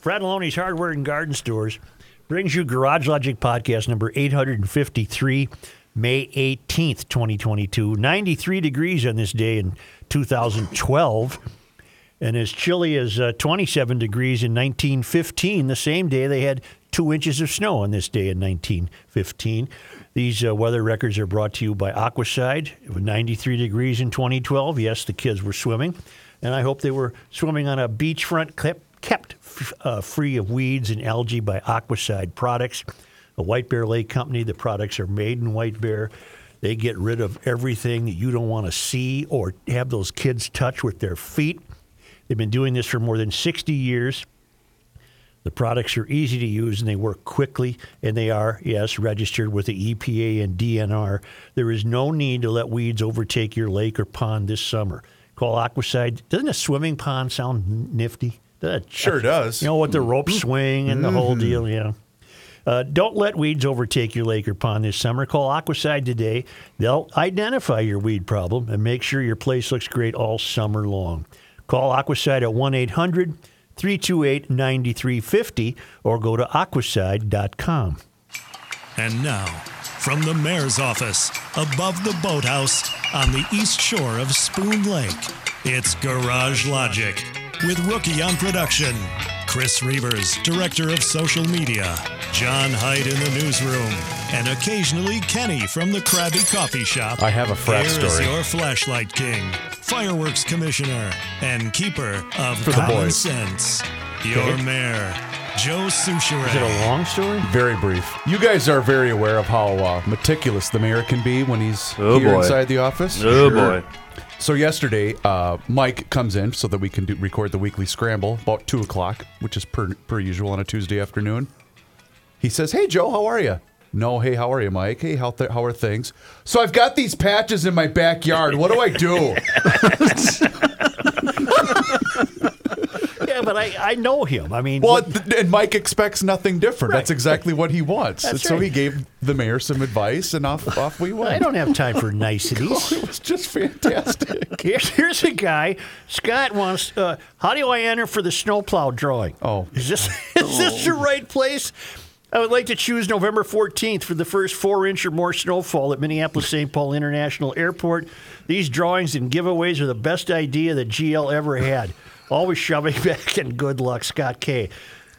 Fratallone's Hardware and Garden Stores brings you Garage Logic Podcast number 853, May 18th, 2022. 93 degrees on this day in 2012, and as chilly as uh, 27 degrees in 1915. The same day they had two inches of snow on this day in 1915. These uh, weather records are brought to you by Aquacide. It was 93 degrees in 2012. Yes, the kids were swimming, and I hope they were swimming on a beachfront clip kept uh, free of weeds and algae by Aquacide Products, a White Bear Lake company. The products are made in White Bear. They get rid of everything that you don't want to see or have those kids touch with their feet. They've been doing this for more than 60 years. The products are easy to use and they work quickly, and they are, yes, registered with the EPA and DNR. There is no need to let weeds overtake your lake or pond this summer. Call Aquacide. Doesn't a swimming pond sound nifty? That sure does. You know, with the rope swing and the whole deal, yeah. Uh, don't let weeds overtake your lake or pond this summer. Call Aquacide today. They'll identify your weed problem and make sure your place looks great all summer long. Call Aquacide at 1 800 328 9350 or go to aquacide.com. And now, from the mayor's office, above the boathouse on the east shore of Spoon Lake, it's Garage Logic with Rookie on production, Chris Reavers, director of social media, John Hyde in the newsroom, and occasionally Kenny from the Krabby Coffee Shop. I have a frat Here story. is your flashlight king, fireworks commissioner, and keeper of For the common boys. sense, your mayor, Joe Soucheray. Is it a long story? Very brief. You guys are very aware of how uh, meticulous the mayor can be when he's Oh, here boy. inside the office. Oh boy. So yesterday, uh, Mike comes in so that we can do, record the weekly scramble about two o'clock, which is per per usual on a Tuesday afternoon. He says, "Hey Joe, how are you?" No, hey, how are you, Mike? Hey, how th- how are things? So I've got these patches in my backyard. What do I do? But I, I know him. I mean, well, what- and Mike expects nothing different. That's Right. exactly what he wants. That's and so right. he gave the mayor some advice, and off off we went. I don't have time for niceties. it was just fantastic. Here's, here's a guy. Scott wants. Uh, how do I enter for the snowplow drawing? Oh. is this is this the right place? I would like to choose November 14th for the first four inch or more snowfall at Minneapolis St. Paul International Airport. These drawings and giveaways are the best idea that GL ever had. Always shoving back and good luck, Scott K.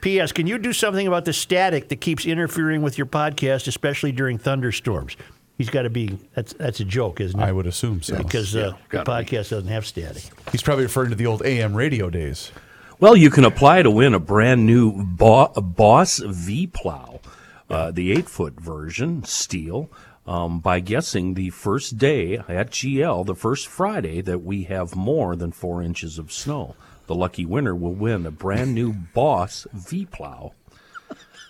P.S. Can you do something about the static that keeps interfering with your podcast, especially during thunderstorms? He's got to be. That's that's a joke, isn't it? I would assume so. because uh, the gotta be. podcast doesn't have static. He's probably referring to the old AM radio days. Well, you can apply to win a brand new Bo- Boss V plow, uh, the eight foot version, steel, um, by guessing the first day at GL, the first Friday that we have more than four inches of snow. The lucky winner will win a brand new Boss V plow.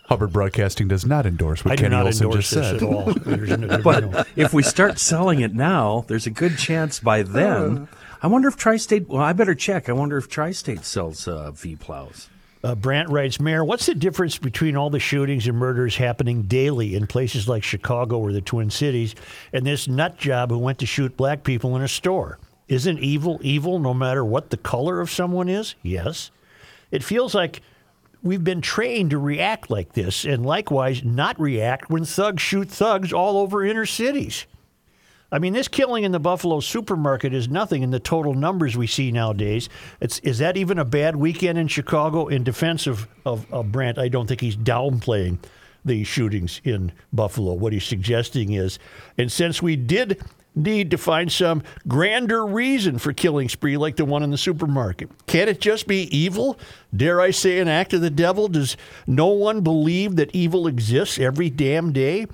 Hubbard Broadcasting does not endorse what I Kenny not Olson endorse just this said. at all. There's no- no- But if we start selling it now, there's a good chance by then. I wonder if Tri State. Well, I better check. I wonder if Tri State sells uh, V plows. Uh, Brant writes, Mayor, what's the difference between all the shootings and murders happening daily in places like Chicago or the Twin Cities and this nut job who went to shoot black people in a store? Isn't evil evil no matter what the color of someone is? Yes. It feels like we've been trained to react like this and likewise not react when thugs shoot thugs all over inner cities. I mean, this killing in the Buffalo supermarket is nothing in the total numbers we see nowadays. It's, is that even a bad weekend in Chicago? In defense of, of, of Brandt, I don't think he's downplaying the shootings in Buffalo. What he's suggesting is, and since we did need to find some grander reason for killing spree like the one in the supermarket, can it just be evil? Dare I say an act of the devil? Does no one believe that evil exists every damn day?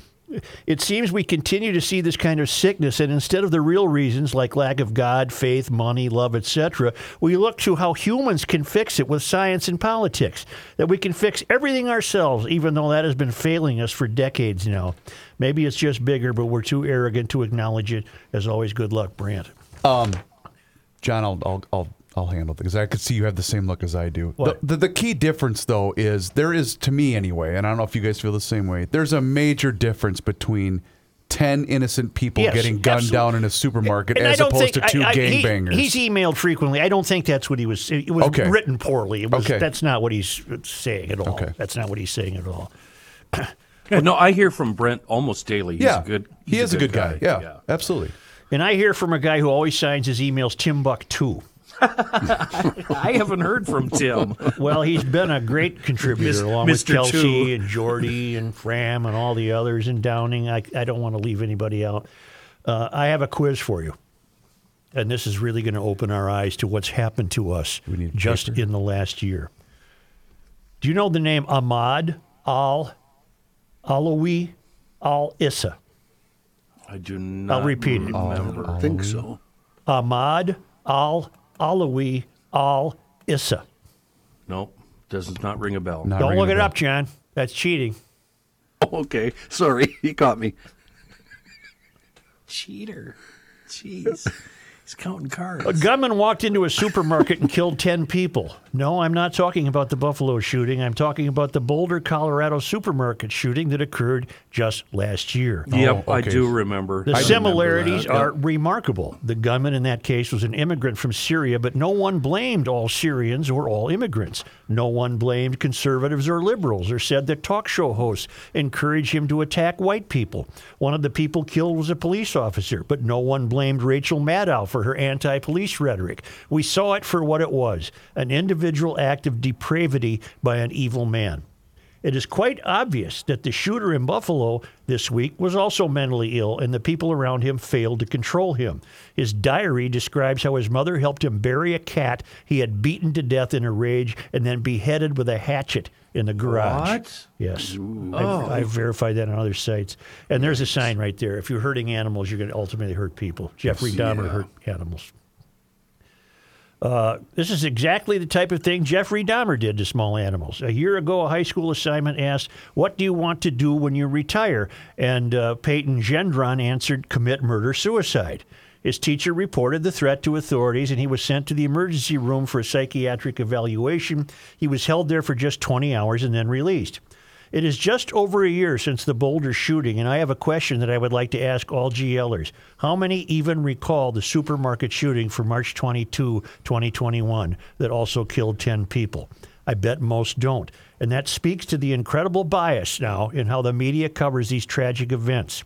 It seems we continue to see this kind of sickness, and instead of the real reasons like lack of God, faith, money, love, etc., we look to how humans can fix it with science and politics. That we can fix everything ourselves, even though that has been failing us for decades now. Maybe it's just bigger, but we're too arrogant to acknowledge it. As always, good luck, Brant. Um, John, I'll I'll I'll, I'll handle it because I could see you have the same look as I do. The, the the key difference though is there is to me anyway, and I don't know if you guys feel the same way. There's a major difference between. 10 innocent people Yes, getting gunned absolutely. down in a supermarket And as opposed think- to two I- I- he- gangbangers. he's emailed frequently. I don't think that's what he was. It was Okay. written poorly. It was, Okay. That's not what he's saying at all. Okay. That's not what he's saying at all. Yeah, no, I hear from Brent almost daily. He's yeah, a good. he is a good guy. Yeah, absolutely. And I hear from a guy who always signs his emails Tim Buck Timbuktu. I haven't heard from Tim. Well, he's been a great contributor Mis- along with Mr. Kelsey Two. and Jordy and Fram and all the others and Downing. I, I don't want to leave anybody out. Uh, I have a quiz for you. And this is really going to open our eyes to what's happened to us just paper? in the last year. Do you know the name Ahmad al Alawi al Issa? I do not. I'll repeat it. Remember. I think so. Ahmad al Alawi al Issa. Nope, does not ring a bell. Not Don't ringing look a it bell. up, John. That's cheating. Okay, sorry, he caught me. Cheater. Jeez, he's counting cards. A gunman walked into a supermarket and killed 10 people. No, I'm not talking about the Buffalo shooting. I'm talking about the Boulder, Colorado supermarket shooting that occurred just last year. Yep, Oh, I do remember. The I remember similarities that. are remarkable. The gunman in that case was an immigrant from Syria, but no one blamed all Syrians or all immigrants. No one blamed conservatives or liberals or said that talk show hosts encouraged him to attack white people. One of the people killed was a police officer, but no one blamed Rachel Maddow for her anti police rhetoric. We saw it for what it was an individual act of depravity by an evil man. It is quite obvious that the shooter in Buffalo this week was also mentally ill, and the people around him failed to control him. His diary describes how his mother helped him bury a cat he had beaten to death in a rage and then beheaded with a hatchet in the garage. What? Yes. I've, oh. I've verified that on other sites. And there's a sign right there. If you're hurting animals, you're going to ultimately hurt people. Jeffrey Dahmer hurt animals. Uh, this is exactly the type of thing Jeffrey Dahmer did to small animals. A year ago, a high school assignment asked, What do you want to do when you retire? And uh, Peyton Gendron answered, Commit murder suicide. His teacher reported the threat to authorities, and he was sent to the emergency room for a psychiatric evaluation. He was held there for just 20 hours and then released. It is just over a year since the Boulder shooting, and I have a question that I would like to ask all GLers. How many even recall the supermarket shooting for March 22, 2021, that also killed 10 people? I bet most don't. And that speaks to the incredible bias now in how the media covers these tragic events.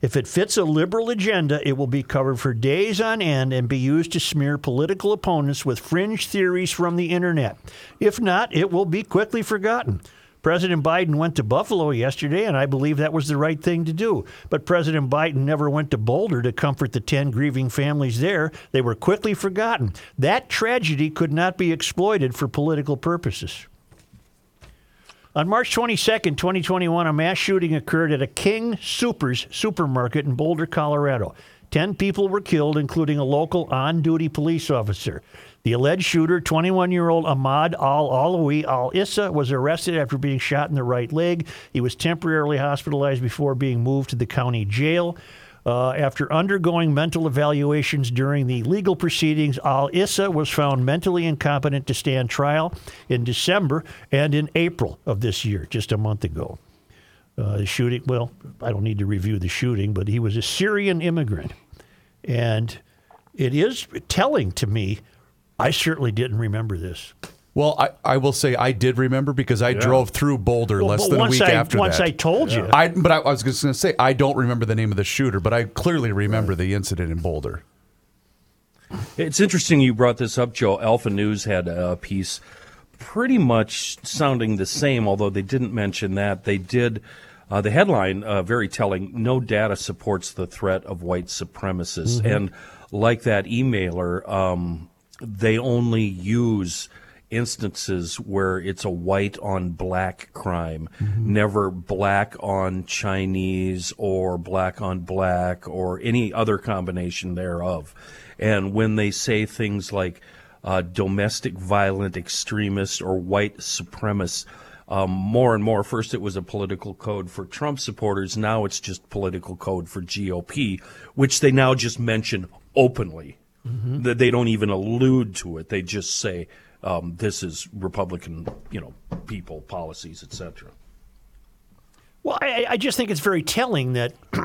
If it fits a liberal agenda, it will be covered for days on end and be used to smear political opponents with fringe theories from the internet. If not, it will be quickly forgotten. President Biden went to Buffalo yesterday, and I believe that was the right thing to do. But President Biden never went to Boulder to comfort the 10 grieving families there. They were quickly forgotten. That tragedy could not be exploited for political purposes. On March 22nd, 2021, a mass shooting occurred at a King Supers supermarket in Boulder, Colorado. Ten people were killed, including a local on duty police officer. The alleged shooter, 21 year old Ahmad Al Alawi Al Issa, was arrested after being shot in the right leg. He was temporarily hospitalized before being moved to the county jail. Uh, after undergoing mental evaluations during the legal proceedings, Al Issa was found mentally incompetent to stand trial in December and in April of this year, just a month ago. Uh, the shooting, well, I don't need to review the shooting, but he was a Syrian immigrant. And it is telling to me, I certainly didn't remember this. Well, I, I will say I did remember because I drove through Boulder Well, less than a week I, after once that. I told you, I, but I, I was just going to say I don't remember the name of the shooter, but I clearly remember the incident in Boulder. It's interesting you brought this up, Joe. Alpha News had a piece pretty much sounding the same, although they didn't mention that. They did. Uh, the headline, uh, very telling, no data supports the threat of white supremacists. And like that emailer, um, they only use instances where it's a white on black crime, never black on Chinese or black on black or any other combination thereof. And when they say things like uh, domestic violent extremist or white supremacist, um, more and more. First, it was a political code for Trump supporters. Now it's just political code for GOP, which they now just mention openly. That they don't even allude to it. They just say um, this is Republican, you know, people policies, etc. Well, I, I just think it's very telling that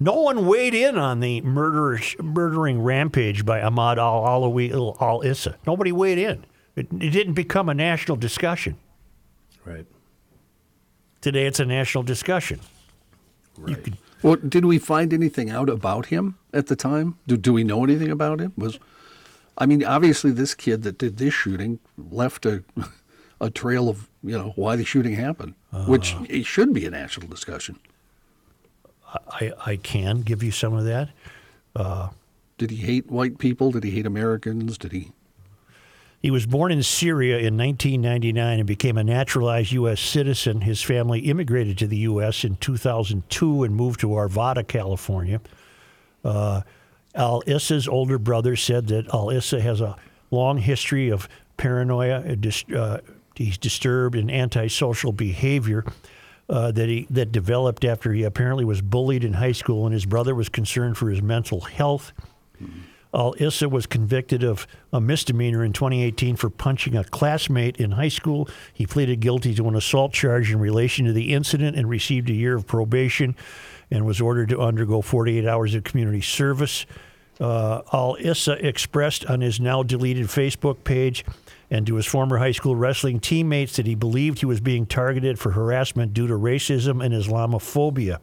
no one weighed in on the murderous, murdering rampage by Ahmad al Alawi al Issa. Nobody weighed in. It, it didn't become a national discussion. Right. Today, it's a national discussion. Right. Well, did we find anything out about him at the time? Do, do we know anything about him? Was, I mean, obviously, this kid that did this shooting left a, a trail of you know why the shooting happened, which ah. it should be a national discussion. I, I can give you some of that. Uh, did he hate white people? Did he hate Americans? Did he? He was born in Syria in 1999 and became a naturalized U.S. citizen. His family immigrated to the U.S. in 2002 and moved to Arvada, California. Uh, Al Issa's older brother said that Al Issa has a long history of paranoia. uh, he's disturbed and antisocial behavior uh, that he that developed after he apparently was bullied in high school, and his brother was concerned for his mental health. Al Issa was convicted of a misdemeanor in 2018 for punching a classmate in high school. He pleaded guilty to an assault charge in relation to the incident and received a year of probation and was ordered to undergo 48 hours of community service. Uh, Al Issa expressed on his now deleted Facebook page and to his former high school wrestling teammates that he believed he was being targeted for harassment due to racism and Islamophobia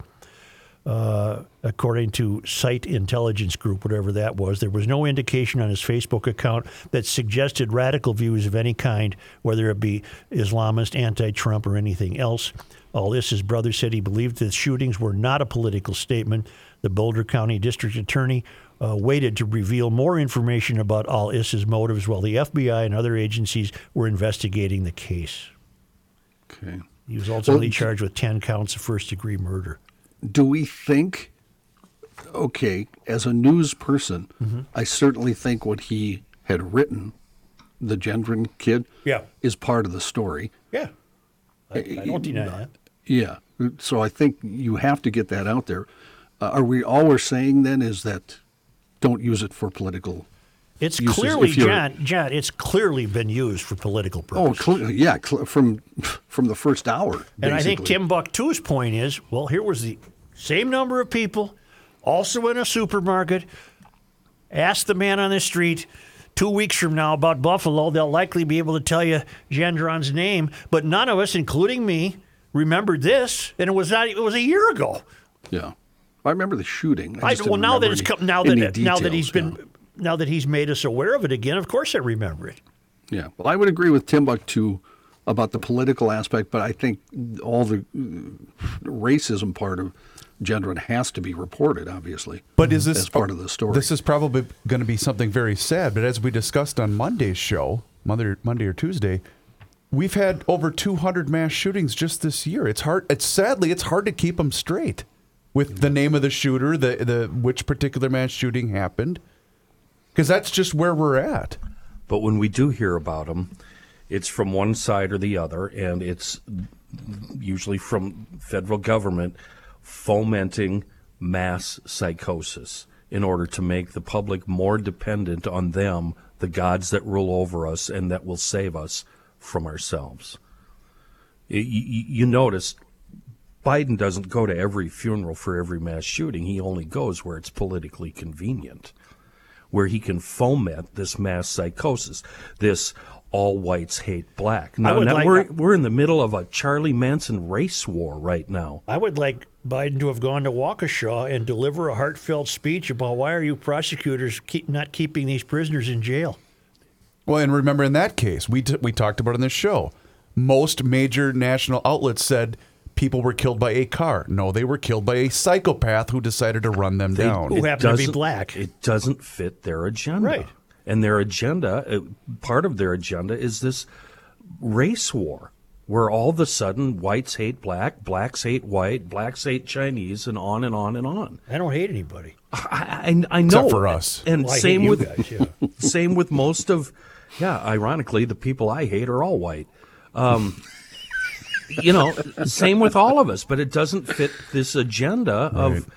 uh, according to Site Intelligence Group, whatever that was. There was no indication on his Facebook account that suggested radical views of any kind, whether it be Islamist, anti Trump, or anything else. All this, his brother said he believed the shootings were not a political statement. The Boulder County District Attorney uh, waited to reveal more information about Al Issa's motives while the FBI and other agencies were investigating the case. Okay. He was ultimately Well, charged with 10 counts of first degree murder. Do we think okay as a news person Mm-hmm. i certainly think what he had written the gendron kid Yeah. is part of the story Yeah. I, I don't deny that. yeah so i think you have to get that out there uh, are we all we're saying then is that don't use it for political It's uses clearly, John, John, it's clearly been used for political oh purposes. cl- yeah cl- from from the first hour and I think basically. Timbuktu's point is well, here was the same number of people, also in a supermarket. Ask the man on the street two weeks from now about Buffalo. They'll likely be able to tell you Gendron's name, but none of us, including me, remembered this, and it was not. It was a year ago. yeah i remember the shooting I I, well, now that it's come, now that now that he's details, been now that he's made us aware of it again. Of course, I remember it. Yeah, well, I would agree with Timbuktu about the political aspect, but I think all the uh, racism part of Gendron has to be reported, obviously. But is this as part of the story? This is probably going to be something very sad. But as we discussed on Monday's show, Monday, Monday or Tuesday, we've had over 200 mass shootings just this year. It's hard. It's sadly, it's hard to keep them straight with the name of the shooter, the the which particular mass shooting happened, because that's just where we're at. But when we do hear about them, it's from one side or the other, and it's usually from federal government fomenting mass psychosis in order to make the public more dependent on them, the gods that rule over us and that will save us from ourselves. Y- y- You notice Biden doesn't go to every funeral for every mass shooting. He only goes where it's politically convenient where he can foment this mass psychosis, this all whites hate black. Now, would now like- we're, we're in the middle of a Charlie Manson race war right now. I would like Biden to have gone to Waukesha and deliver a heartfelt speech about why are you prosecutors keep not keeping these prisoners in jail. Well, and remember in that case, we t- we talked about it in this show. Most major national outlets said people were killed by a car. No, they were killed by a psychopath who decided to run them down. Who happened to be black. It doesn't fit their agenda. Right. And their agenda, uh, part of their agenda is this race war, where all of a sudden whites hate black, blacks hate white, blacks hate Chinese, and on and on and on. I don't hate anybody. I, I, I know for us. and Well, same with guys, yeah. same with most of, yeah. Ironically, the people I hate are all white. Um, you know, same with all of us, but it doesn't fit this agenda of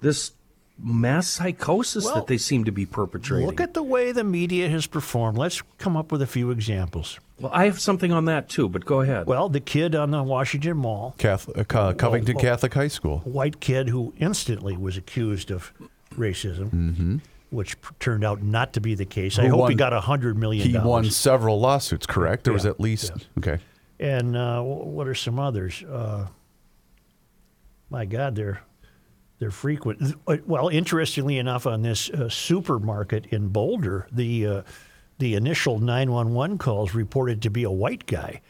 this mass psychosis Well, that they seem to be perpetrating. Look at the way the media has performed. Let's come up with a few examples. well, I have something on that too, but go ahead. Well, the kid on the Washington Mall, Catholic, uh, Covington oh. Catholic High School. a white kid who instantly was accused of racism, which p- turned out not to be the case. I Mm-hmm. Who hope he got a hundred million He won several lawsuits, correct? There was at least okay. And uh, what are some others? Uh, my God, they're they're frequent. Uh, Well, interestingly enough, on this uh, supermarket in Boulder, the uh, the initial nine one one calls reported to be a white guy,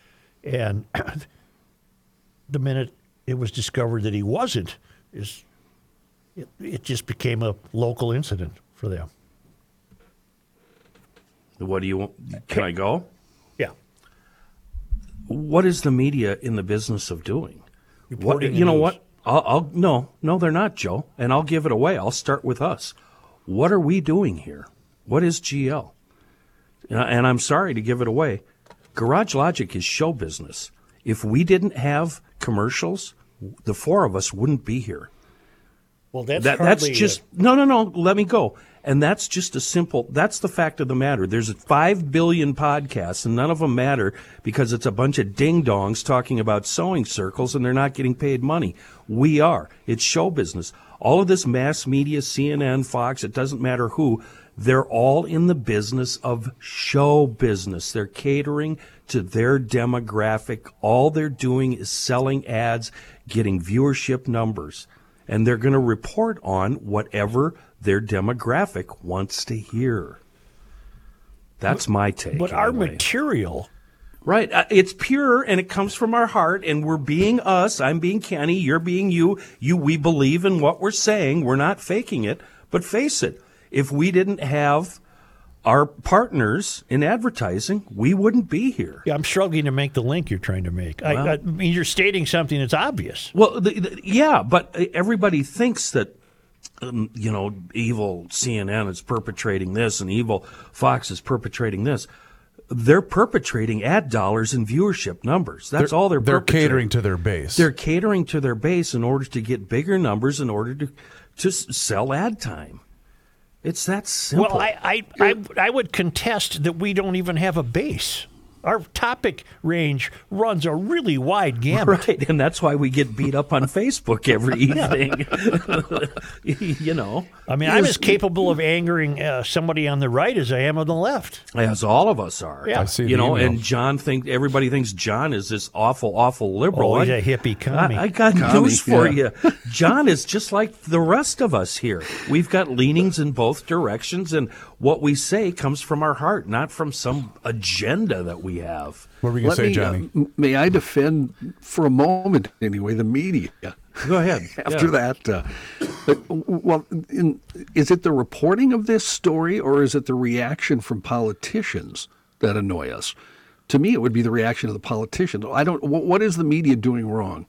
and the minute it was discovered that he wasn't, is it, it just became a local incident for them. what do you want? Can I go? Yeah. What is the media in the business of doing? What, Reporting you know news. what? I'll, I'll no, no, they're not, Joe. And I'll give it away. I'll start with us. What are we doing here? What is GL? And I'm sorry to give it away. Garage Logic is show business. If we didn't have commercials, the four of us wouldn't be here. Well, that's That, that's just no, no, no. Let me go. And that's just a simple. That's the fact of the matter. There's five billion podcasts, and none of them matter because it's a bunch of ding dongs talking about sewing circles, and they're not getting paid money. We are. It's show business. All of this mass media, CNN, Fox, it doesn't matter who. They're all in the business of show business. They're catering to their demographic. All they're doing is selling ads, getting viewership numbers and they're going to report on whatever their demographic wants to hear. That's my take. But our material right? uh, It's pure and it comes from our heart, and we're being us. I'm being Kenny. You're being you. You. We believe in what we're saying. We're not faking it. But face it, if we didn't have our partners in advertising, we wouldn't be here. Yeah, I'm struggling to make the link you're trying to make. I, I mean, you're stating something that's obvious. Well, the, the, yeah, but everybody thinks that, um, you know, evil CNN is perpetrating this and evil Fox is perpetrating this. They're perpetrating ad dollars and viewership numbers. That's all they're They're catering to their base. They're catering to their base in order to get bigger numbers in order to to sell ad time. It's that simple. Well, I, I, I, I would contest that we don't even have a base. Our topic range runs a really wide gamut. Right, and that's why we get beat up on Facebook every evening. you know, I mean, I'm as capable of angering uh, somebody on the right as I am on the left. as all of us are. Yeah. I see you know, email. and John think everybody thinks John is this awful, awful liberal. Oh, he's I- a hippie commie. I, I got Commie, news for yeah. you. John is just like the rest of us here. We've got leanings in both directions, and what we say comes from our heart, not from some agenda that we have. what were you going to say, me, uh, Johnny? m- may I defend for a moment, anyway, the media? Go ahead. After Yeah. that, uh, but, well, in, is it the reporting of this story or is it the reaction from politicians that annoy us? To me, it would be the reaction of the politicians. I don't. What, what is the media doing wrong?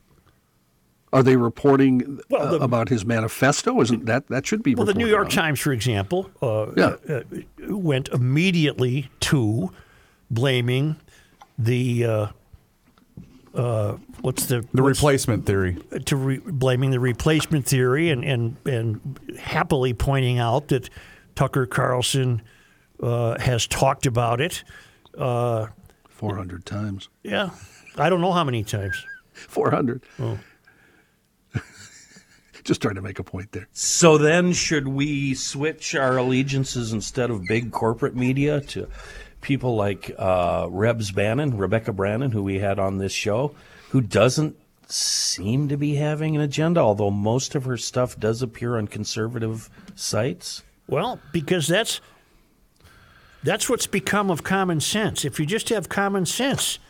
Are they reporting Well, uh, about his manifesto? Isn't that that should be? Well, the New York on. Times, for example, uh, Yeah. uh, went immediately to blaming the uh, uh, what's the The what's- replacement theory. to re- blaming the replacement theory and, and, and happily pointing out that Tucker Carlson uh, has talked about it. Uh, Four hundred times. yeah, I don't know how many times. Four hundred. Oh. Just trying to make a point there. So then, should we switch our allegiances instead of big corporate media to people like uh, Rebs Bannon, Rebecca Brannon, who we had on this show, who doesn't seem to be having an agenda, although most of her stuff does appear on conservative sites? Well, because that's that's what's become of common sense. If you just have common sense,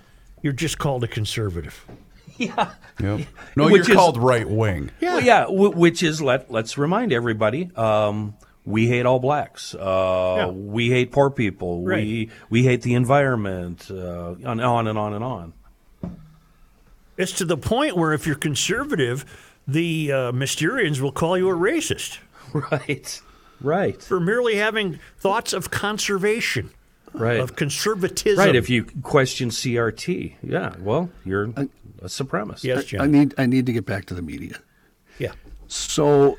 you're just called a conservative. Yeah. Yep. No, Which you're is- called right wing. Well, yeah, w- which is let let's remind everybody. Um, we hate all blacks. Uh, Yeah. We hate poor people. We Right. we we hate the environment. Uh, and on and on and on. It's to the point where if you're conservative, the uh, Mysterians will call you a racist Right. Right. for merely having thoughts of conservation, Right. of conservatism. Right. If you question CRT, yeah. Well, you're a supremacist. yes, I John. need I need to get back to the media. yeah. So,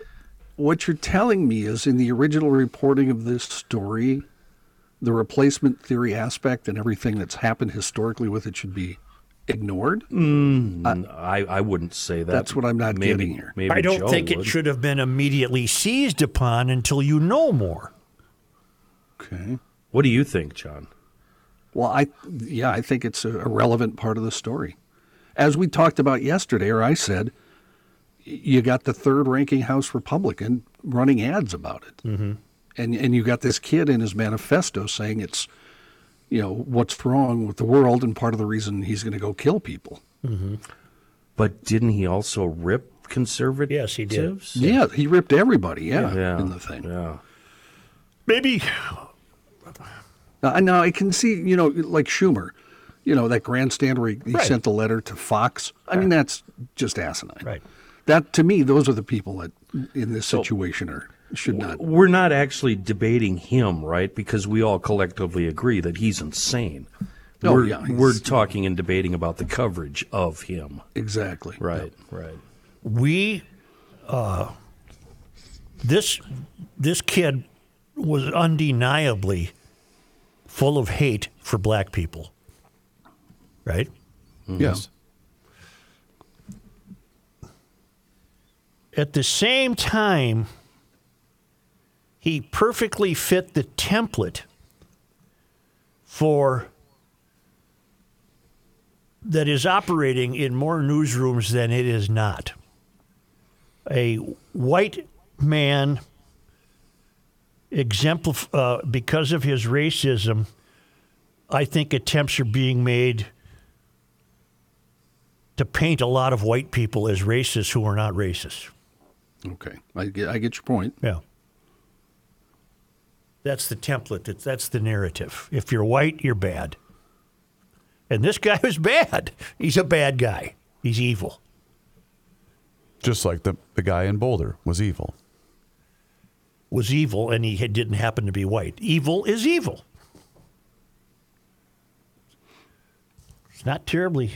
what you're telling me is in the original reporting of this story, the replacement theory aspect and everything that's happened historically with it should be ignored. Mm, I, I wouldn't say that. That's what I'm not maybe, getting here. Maybe I don't Joe think it should have been immediately seized upon until you know more. Okay. What do you think, John? Well, I yeah, I think it's a, a relevant part of the story. As we talked about yesterday, or I said, you got the third-ranking House Republican running ads about it, mm-hmm. and and you got this kid in his manifesto saying it's, you know, what's wrong with the world, and part of the reason he's going to go kill people. But didn't he also rip conservatives? Yes, he did. Yeah, he ripped everybody. Yeah, Yeah. in the thing. Yeah. Maybe Now, now I can see, you know, like Schumer, you know, that grandstand where he, he Right. sent the letter to Fox. I mean, that's just asinine. Right. That to me, those are the people that in this situation are should not. We're not actually debating him, right? Because we all collectively agree that he's insane. Oh, we're, yeah, he's- we're talking and debating about the coverage of him. Exactly. Right, right. we uh, this this kid was undeniably full of hate for black people. Right? Yes. At the same time, he perfectly fit the template for that is operating in more newsrooms than it is not. A white man exemplif- uh, because of his racism, I think attempts are being made to paint a lot of white people as racists who are not racist. Okay. I get. I get your point. Yeah. That's the template. That's, that's the narrative. If you're white, you're bad. And this guy was bad. He's a bad guy. He's evil. Just like the, the guy in Boulder was evil. Was evil, and he had- didn't happen to be white. Evil is evil. It's not terribly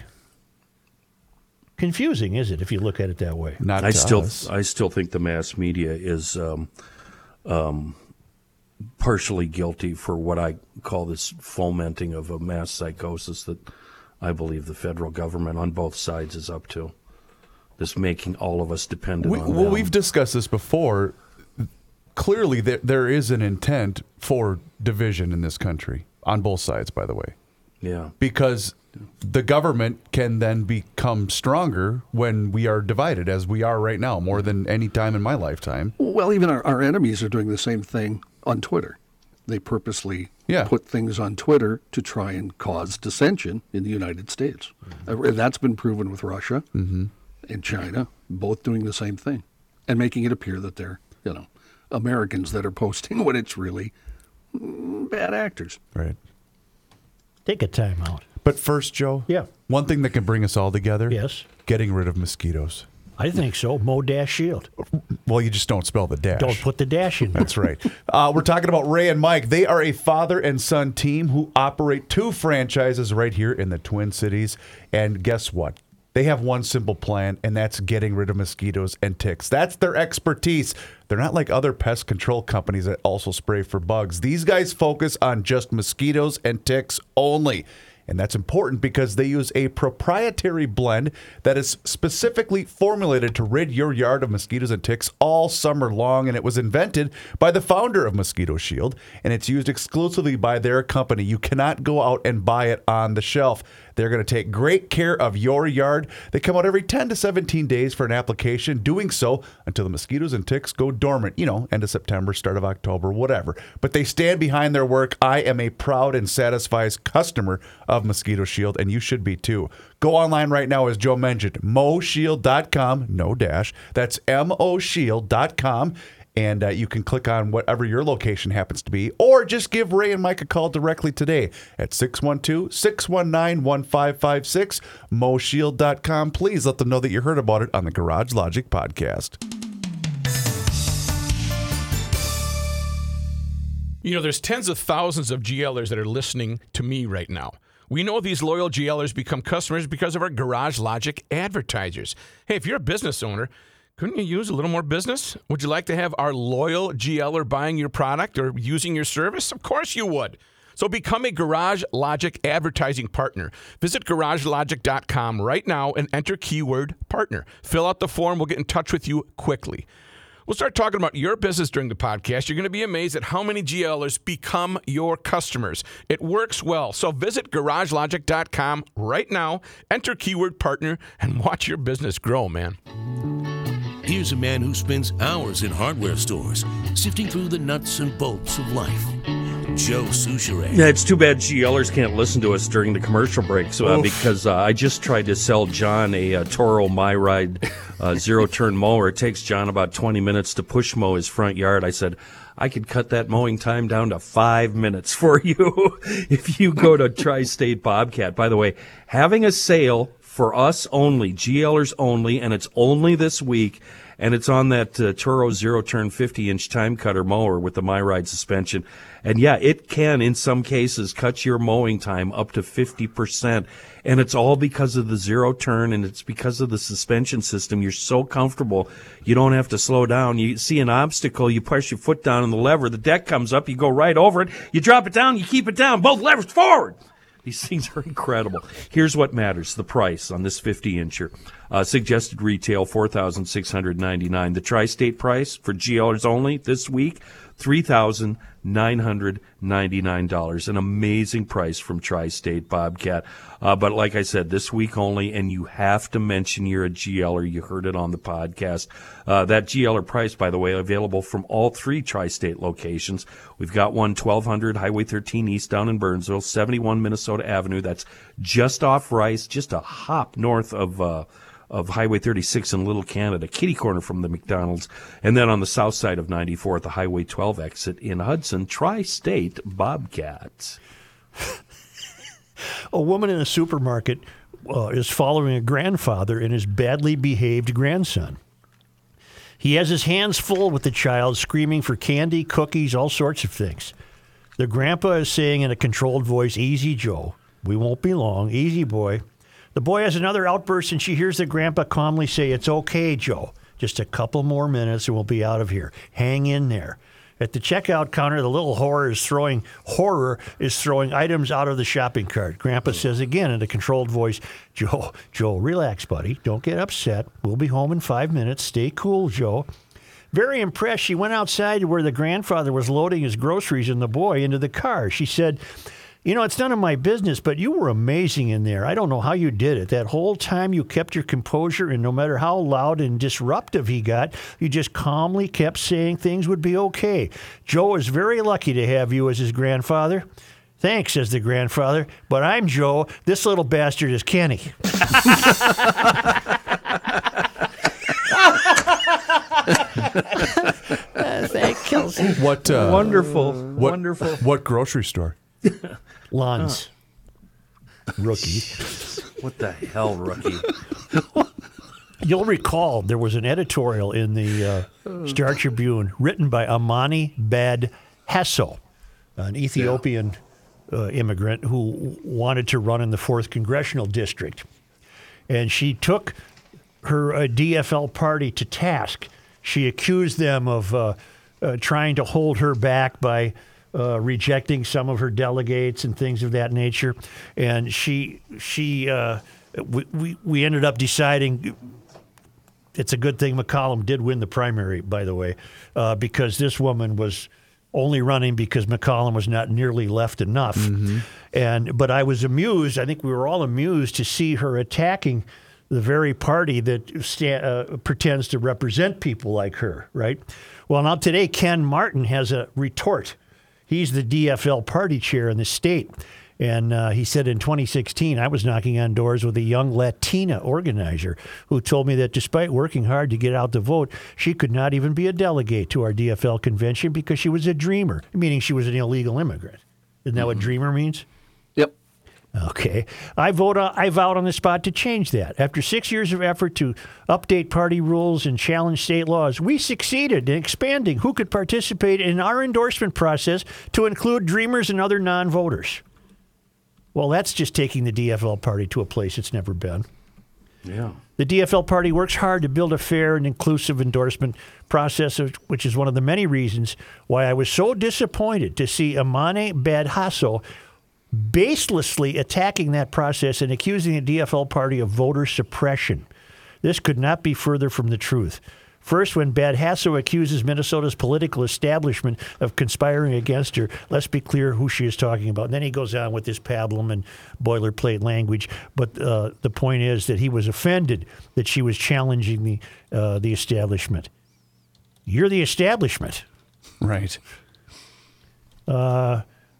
confusing, is it, if you look at it that way? Not I to still, us. I still think the mass media is um, um, partially guilty for what I call this fomenting of a mass psychosis that I believe the federal government on both sides is up to. This making all of us dependent We, on well, them. we've discussed this before. Clearly, there, there is an intent for division in this country on both sides, by the way, yeah. because the government can then become stronger when we are divided, as we are right now, more than any time in my lifetime. Well, even our, our enemies are doing the same thing on Twitter. They purposely Yeah. put things on Twitter to try and cause dissension in the United States. Uh, That's been proven with Russia and China, both doing the same thing and making it appear that they're, you know, Americans that are posting when it's really mm, bad actors. Right. Take a time out. But first, Joe. Yeah. One thing that can bring us all together. Yes. Getting rid of mosquitoes. I think so. Mo dash shield. Well, you just don't spell the dash. Don't put the dash in there. That's right. Uh, we're talking about Ray and Mike. They are a father and son team who operate two franchises right here in the Twin Cities. And guess what? They have one simple plan, and that's getting rid of mosquitoes and ticks. That's their expertise. They're not like other pest control companies that also spray for bugs. These guys focus on just mosquitoes and ticks only. And that's important because they use a proprietary blend that is specifically formulated to rid your yard of mosquitoes and ticks all summer long. And it was invented by the founder of Mosquito Shield, and it's used exclusively by their company. You cannot go out and buy it on the shelf. They're going to take great care of your yard. They come out every 10 to 17 days for an application, doing so until the mosquitoes and ticks go dormant, you know, end of September, start of October, whatever. But they stand behind their work. I am a proud and satisfied customer of Mosquito Shield, and you should be too. Go online right now, as Joe mentioned, moshield.com, no dash. That's M O shield.com. And uh, you can click on whatever your location happens to be, or just give Ray and Mike a call directly today at 612 619 1556, moshield.com. Please let them know that you heard about it on the Garage Logic podcast. You know, there's tens of thousands of GLers that are listening to me right now. We know these loyal GLers become customers because of our Garage Logic advertisers. Hey, if you're a business owner, couldn't you use a little more business? Would you like to have our loyal GLer buying your product or using your service? Of course you would. So become a Garage Logic advertising partner. Visit garagelogic.com right now and enter keyword partner. Fill out the form. We'll get in touch with you quickly. We'll start talking about your business during the podcast. You're going to be amazed at how many GLers become your customers. It works well. So visit garagelogic.com right now, enter keyword partner, and watch your business grow, man. Here's a man who spends hours in hardware stores sifting through the nuts and bolts of life. Joe Soucheray. Yeah, it's too bad GLers can't listen to us during the commercial breaks uh, because uh, I just tried to sell John a, uh Toro My Ride uh, zero turn mower. It takes John about 20 minutes to push mow his front yard. I said, I could cut that mowing time down to five minutes for you if you go to Tri State Bobcat. By the way, having a sale for us only, GLers only, and it's only this week. And it's on that uh, Toro zero turn 50 inch time cutter mower with the MyRide suspension. And yeah, it can in some cases cut your mowing time up to 50%. And it's all because of the zero turn and it's because of the suspension system. You're so comfortable. You don't have to slow down. You see an obstacle, you push your foot down on the lever, the deck comes up, you go right over it, you drop it down, you keep it down, both levers forward. These things are incredible. Here's what matters: the price on this 50 incher. Uh, suggested retail four thousand six hundred ninety nine. The tri-state price for GLers only this week three thousand nine hundred ninety nine dollars. An amazing price from Tri-State Bobcat. Uh, but like I said, this week only, and you have to mention you're a GLer. You heard it on the podcast. Uh, that GLer price, by the way, available from all three Tri-State locations. We've got one 1200 Highway 13 East down in Burnsville, 71 Minnesota Avenue. That's just off Rice, just a hop north of. Uh, of Highway 36 in Little Canada, kitty corner from the McDonald's, and then on the south side of 94 at the Highway 12 exit in Hudson, Tri-State Bobcats. A woman in a supermarket uh, is following a grandfather and his badly behaved grandson. He has his hands full with the child, screaming for candy, cookies, all sorts of things. The grandpa is saying in a controlled voice, Easy, Joe. We won't be long. Easy, boy. The boy has another outburst, and she hears the grandpa calmly say, It's okay, Joe. Just a couple more minutes and we'll be out of here. Hang in there. At the checkout counter, the little horror is throwing horror is throwing items out of the shopping cart. Grandpa says again in a controlled voice, "Joe, Joe, relax, buddy. Don't get upset. We'll be home in five minutes. Stay cool, Joe." Very impressed, she went outside to where the grandfather was loading his groceries and the boy into the car. She said, You know, it's none of my business, but you were amazing in there. I don't know how you did it. That whole time you kept your composure, and no matter how loud and disruptive he got, you just calmly kept saying things would be okay. Joe is very lucky to have you as his grandfather. Thanks, says the grandfather, but I'm Joe. This little bastard is Kenny. Thank Kelsey. What uh, Wonderful, what, wonderful. What grocery store? Lunds. Rookie. What the hell, rookie? You'll recall there was an editorial in the uh, Star Tribune written by Amani Bad Hasso, an Ethiopian uh, immigrant who wanted to run in the 4th Congressional District. And she took her uh, DFL party to task. She accused them of uh, uh, trying to hold her back by uh, rejecting some of her delegates and things of that nature. And she, she, uh, we, we, ended up deciding it's a good thing McCollum did win the primary, by the way, uh, because this woman was only running because McCollum was not nearly left enough. And but I was amused. I think we were all amused to see her attacking the very party that sta- uh, pretends to represent people like her. Right. Well, now today Ken Martin has a retort. He's the DFL party chair in the state. And uh, he said in 2016, I was knocking on doors with a young Latina organizer who told me that despite working hard to get out the vote, she could not even be a delegate to our DFL convention because she was a dreamer, meaning she was an illegal immigrant. Isn't that what dreamer means? Okay. I vote. On, I vowed on the spot to change that. After six years of effort to update party rules and challenge state laws, we succeeded in expanding who could participate in our endorsement process to include dreamers and other non-voters. Well, that's just taking the DFL party to a place it's never been. Yeah. The DFL party works hard to build a fair and inclusive endorsement process, which is one of the many reasons why I was so disappointed to see Amane Badhasso baselessly attacking that process and accusing the DFL party of voter suppression. This could not be further from the truth. First, when Badhasso accuses Minnesota's political establishment of conspiring against her, let's be clear who she is talking about. And then he goes on with this pablum and boilerplate language. But uh, the point is that he was offended that she was challenging the uh, the establishment. You're the establishment. Right.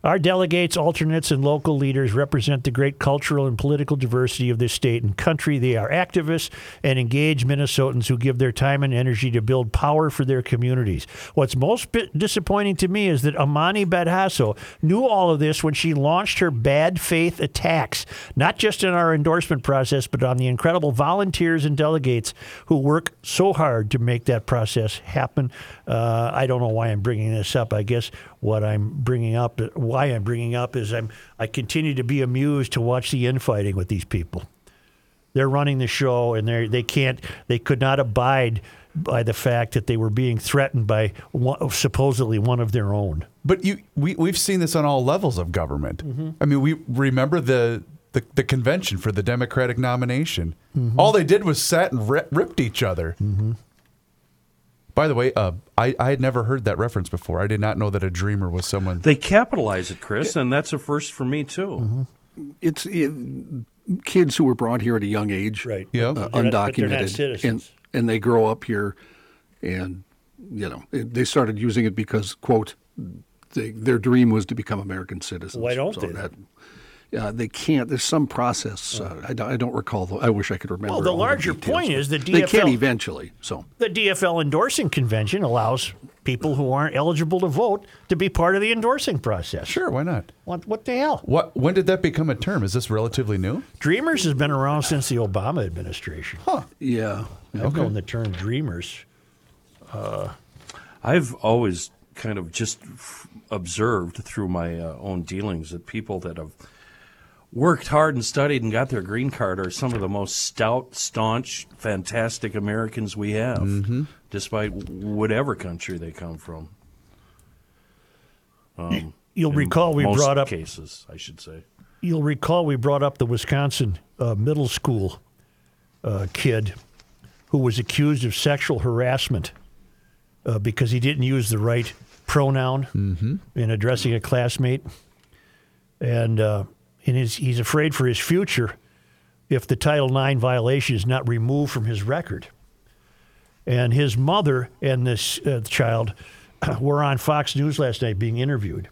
Our delegates, alternates, and local leaders represent the great cultural and political diversity of this state and country. They are activists and engaged Minnesotans who give their time and energy to build power for their communities. What's most disappointing to me is that Amane Badhasso knew all of this when she launched her bad faith attacks, not just in our endorsement process, but on the incredible volunteers and delegates who work so hard to make that process happen. Uh, I don't know why I'm bringing this up. I guess what I'm bringing up, why I'm bringing up, is I'm I continue to be amused to watch the infighting with these people. They're running the show, and they they can't, they could not abide by the fact that they were being threatened by one, supposedly one of their own. But you, we, we've seen this on all levels of government. Mm-hmm. I mean, we remember the, the, the convention for the Democratic nomination. Mm-hmm. All they did was sat and ri- ripped each other. Mm-hmm. By the way, uh, I, I had never heard that reference before. I did not know that a dreamer was someone. They capitalize it, Chris, and that's a first for me too. Mm-hmm. It's it, kids who were brought here at a young age, Right. Yeah. uh, They're not- not undocumented, and and they grow up here, and you know it, they started using it because quote they, their dream was to become American citizens. Why don't so they? That, yeah, they can't. There's some process. Uh, I, don't, I don't recall. The, I wish I could remember. Well, the all larger details, point but is the they can DFL eventually. So The DFL endorsing convention allows people who aren't eligible to vote to be part of the endorsing process. Sure, why not? What, what the hell? What? When did that become a term? Is this relatively new? Dreamers has been around since the Obama administration. yeah, yeah. I've known the term dreamers. I've always kind of just f- observed through my uh, own dealings that people that have worked hard and studied and got their green card are some of the most stout, staunch, fantastic Americans we have, despite whatever country they come from. Um, You'll recall we brought up cases, I should say. you'll recall we brought up the Wisconsin uh, middle school uh, kid who was accused of sexual harassment uh, because he didn't use the right pronoun in addressing a classmate, and his, he's afraid for his future if the Title IX violation is not removed from his record. And his mother and this uh, child were on Fox News last night being interviewed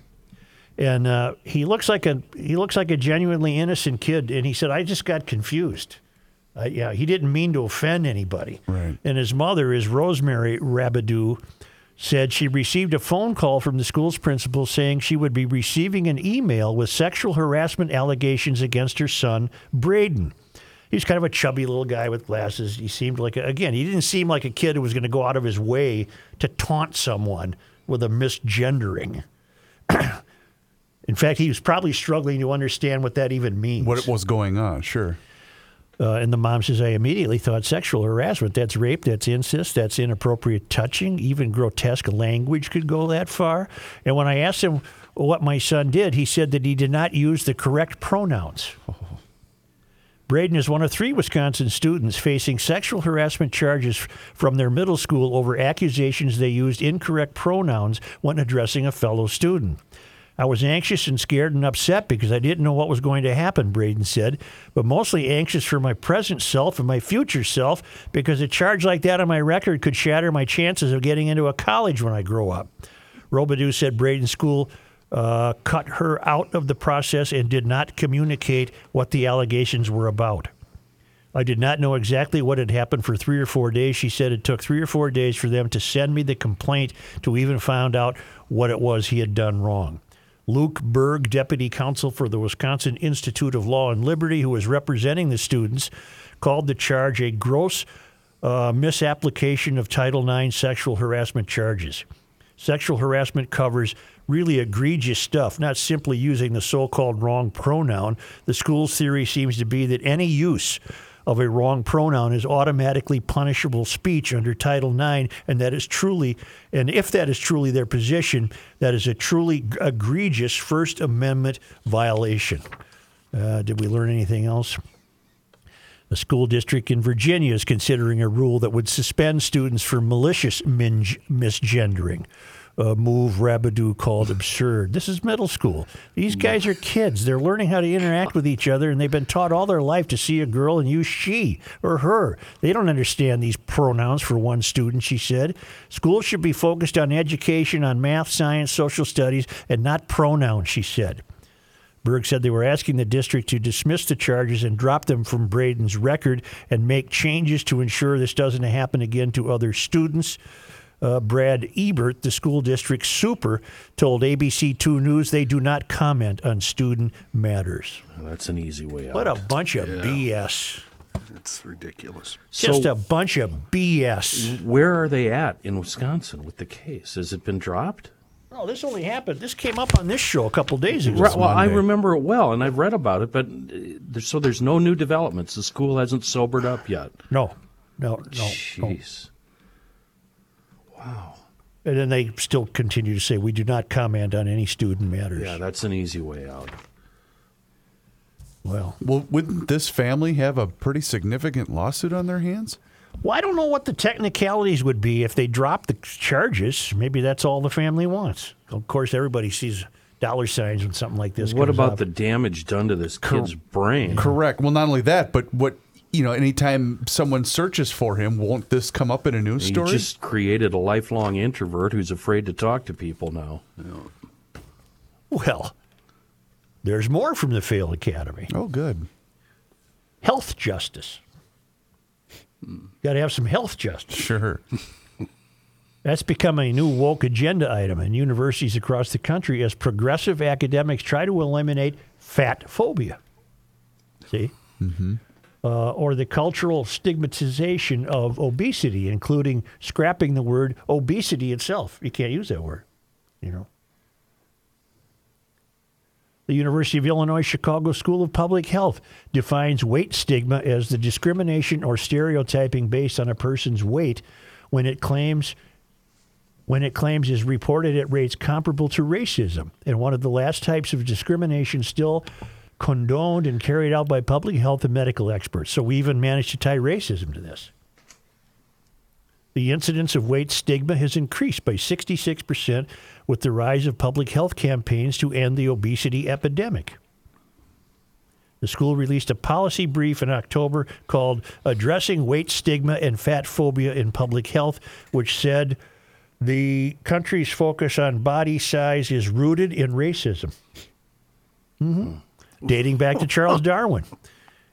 and uh, he looks like a he looks like a genuinely innocent kid. And he said, "I just got confused. Uh, yeah, he didn't mean to offend anybody." Right. And his mother is Rosemary Rabidoux. Said she received a phone call from the school's principal saying she would be receiving an email with sexual harassment allegations against her son, Braden. He's kind of a chubby little guy with glasses. He seemed like, a, again, he didn't seem like a kid who was going to go out of his way to taunt someone with a misgendering. In fact, he was probably struggling to understand what that even means. What was going on? Sure. Uh, and the mom says, I immediately thought sexual harassment. That's rape, that's incest, that's inappropriate touching, even grotesque language could go that far. And when I asked him what my son did, he said that he did not use the correct pronouns. Braden is one of three Wisconsin students facing sexual harassment charges from their middle school over accusations they used incorrect pronouns when addressing a fellow student. I was anxious and scared and upset because I didn't know what was going to happen, Braden said, but mostly anxious for my present self and my future self because a charge like that on my record could shatter my chances of getting into a college when I grow up. Rabidoux said Braden's school uh, cut her out of the process and did not communicate what the allegations were about. I did not know exactly what had happened for three or four days. She said it took three or four days for them to send me the complaint to even find out what it was he had done wrong. Luke Berg, deputy counsel for the Wisconsin Institute of Law and Liberty, who is representing the students, called the charge a gross uh, misapplication of Title IX sexual harassment charges. Sexual harassment covers really egregious stuff, not simply using the so called wrong pronoun. The school's theory seems to be that any use of a wrong pronoun is automatically punishable speech under Title IX, and that is truly, and if that is truly their position, that is a truly egregious First Amendment violation. Uh, did we learn anything else? A school district in Virginia is considering a rule that would suspend students for malicious misgendering. A move Rabidoux called absurd. This is middle school. These hmm. guys are kids. They're learning how to interact with each other, and they've been taught all their life to see a girl and use she or her. They don't understand these pronouns for one student, she said. Schools should be focused on education, on math, science, social studies, and not pronouns, she said. Berg said they were asking the district to dismiss the charges and drop them from Braden's record and make changes to ensure this doesn't happen again to other students. Uh, Brad Ebert, the school district super, told ABC2 News they do not comment on student matters. That's an easy way out. What a bunch of BS. It's ridiculous. Just So- a bunch of BS. Where are they at in Wisconsin with the case? Has it been dropped? Oh, this only happened. This came up on this show a couple days ago. Right, well, I remember it well, and I've read about it, but uh, there's, so there's no new developments. The school hasn't sobered up yet. No, no, no. no. Jeez. And then they still continue to say, we do not comment on any student matters. Yeah, that's an easy way out. Well, Well, wouldn't this family have a pretty significant lawsuit on their hands? well, I don't know what the technicalities would be if they dropped the charges. Maybe that's all the family wants. Of course, everybody sees dollar signs when something like this What comes about up. the damage done to this kid's brain? Correct. Well, not only that, but what you know, anytime someone searches for him, won't this come up in a news story? He story? just created a lifelong introvert who's afraid to talk to people now. Well, there's more from the Fail Academy. Oh, good. Health justice. Got to have some health justice. Sure. That's become a new woke agenda item in universities across the country as progressive academics try to eliminate fat phobia. See? Mm-hmm. Uh, or the cultural stigmatization of obesity, including scrapping the word obesity itself. You can't use that word, you know. The University of Illinois Chicago School of Public Health defines weight stigma as the discrimination or stereotyping based on a person's weight when it claims when it claims is reported at rates comparable to racism and one of the last types of discrimination still condoned and carried out by public health and medical experts. So we even managed to tie racism to this. The incidence of weight stigma has increased by 66% with the rise of public health campaigns to end the obesity epidemic. The school released a policy brief in October called Addressing Weight Stigma and Fat Phobia in Public Health, which said the country's focus on body size is rooted in racism, hmm dating back to Charles Darwin.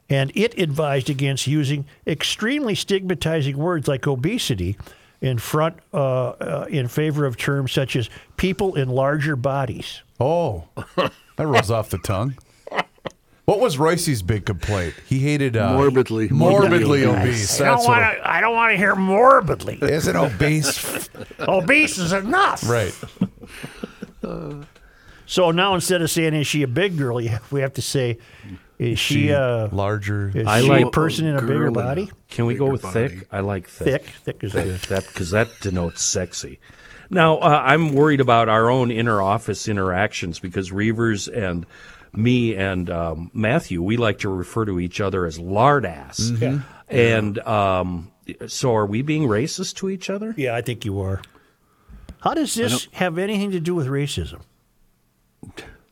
And it advised against using extremely stigmatizing words like obesity in front uh, uh, in favor of terms such as people in larger bodies. Oh, that rolls off the tongue. What was Royce's big complaint? He hated uh, Morbidly- morbidly morbidly obese. I don't That's what. want to. I don't want to hear morbidly. Is it obese? Obese is enough. right. So now instead of saying is she a big girl, we have to say is she, She uh, larger. is I she like- a person in a bigger body? Can we go with body. thick? I like thick. Thick, thick is good. That because that denotes sexy. Now uh, I'm worried about our own inner office interactions because Reavers and me and um, Matthew we like to refer to each other as lard ass, and um, so are we being racist to each other? Yeah, I think you are. How does this have anything to do with racism?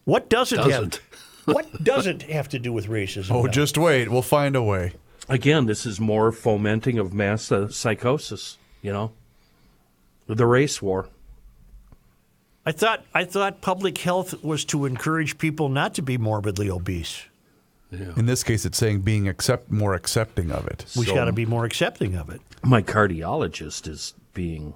What doesn't, Doesn't. have? What doesn't have to do with racism? Oh, now? just wait. We'll find a way. Again, this is more fomenting of mass uh, psychosis. You know, the race war. I thought I thought public health was to encourage people not to be morbidly obese. In this case, it's saying being accept more accepting of it. We've got to be more accepting of it. My cardiologist is being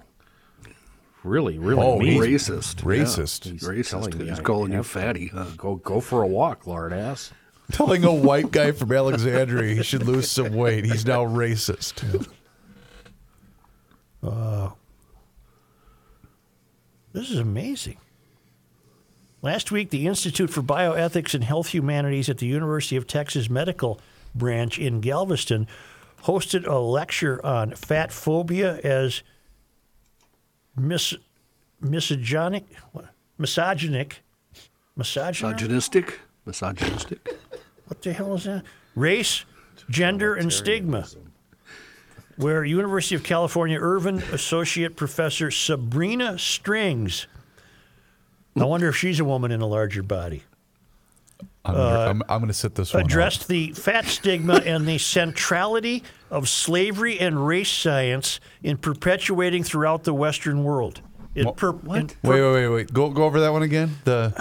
really, really Oh, mean. Racist. Racist. Yeah. He's Racist. telling me He's I calling you fatty. Huh? Go go for a walk, lard ass. Telling a white guy from Alexandria he should lose some weight. He's now racist. Uh, this is amazing. Last week, the Institute for Bioethics and Health Humanities at the University of Texas Medical Branch in Galveston hosted a lecture on fat phobia as mis- misogynic, misogynic. Misogynistic. Misogynistic. What the hell is that? Race, gender, and stigma. Where University of California Irvine Associate Professor Sabrina Strings. I wonder if she's a woman in a larger body. Uh, I'm, I'm, I'm going to sit this one. out. Addressed the fat stigma and the centrality of slavery and race science in perpetuating throughout the Western world. Per- in Wait, wait, wait, wait. Go go over that one again. The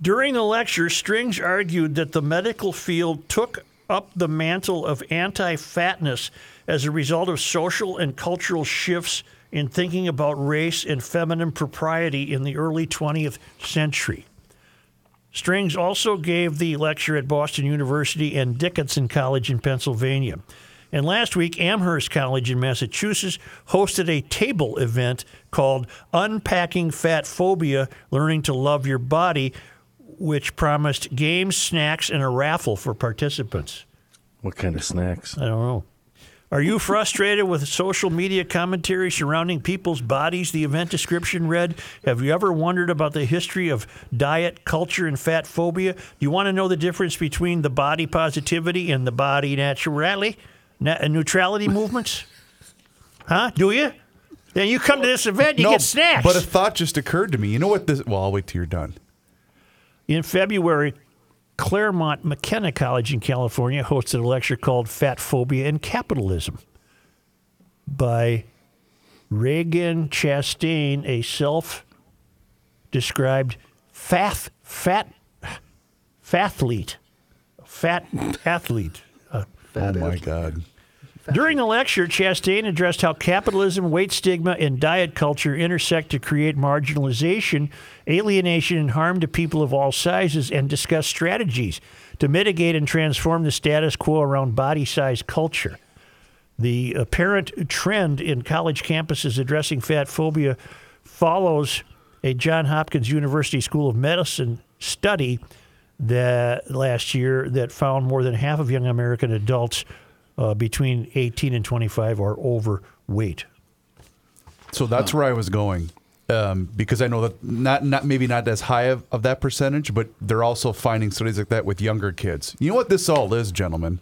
During the lecture, Strings argued that the medical field took up the mantle of anti fatness as a result of social and cultural shifts in thinking about race and feminine propriety in the early 20th century. Strings also gave the lecture at Boston University and Dickinson College in Pennsylvania. And last week, Amherst College in Massachusetts hosted a table event called Unpacking Fat Phobia Learning to Love Your Body, which promised games, snacks, and a raffle for participants. What kind of snacks? I don't know. Are you frustrated with social media commentary surrounding people's bodies? The event description read Have you ever wondered about the history of diet, culture, and fat phobia? Do you want to know the difference between the body positivity and the body naturality, na- uh, neutrality movements? Huh? Do you? Then you come to this event, you no, get snacks. but a thought just occurred to me. You know what this? Well, I'll wait till you're done. In February, Claremont McKenna College in California hosted a lecture called Fat Phobia and Capitalism by Ragen Chastain, a self described fat, fat, fathlete. Fat athlete. Uh, oh my God. During the lecture, Chastain addressed how capitalism, weight stigma, and diet culture intersect to create marginalization, alienation, and harm to people of all sizes, and discussed strategies to mitigate and transform the status quo around body size culture. The apparent trend in college campuses addressing fat phobia follows a Johns Hopkins University School of Medicine study that last year that found more than half of young American adults uh, between 18 and 25 are overweight. So that's where I was going, um, because I know that not not maybe not as high of, of that percentage, but they're also finding studies like that with younger kids. You know what this all is, gentlemen?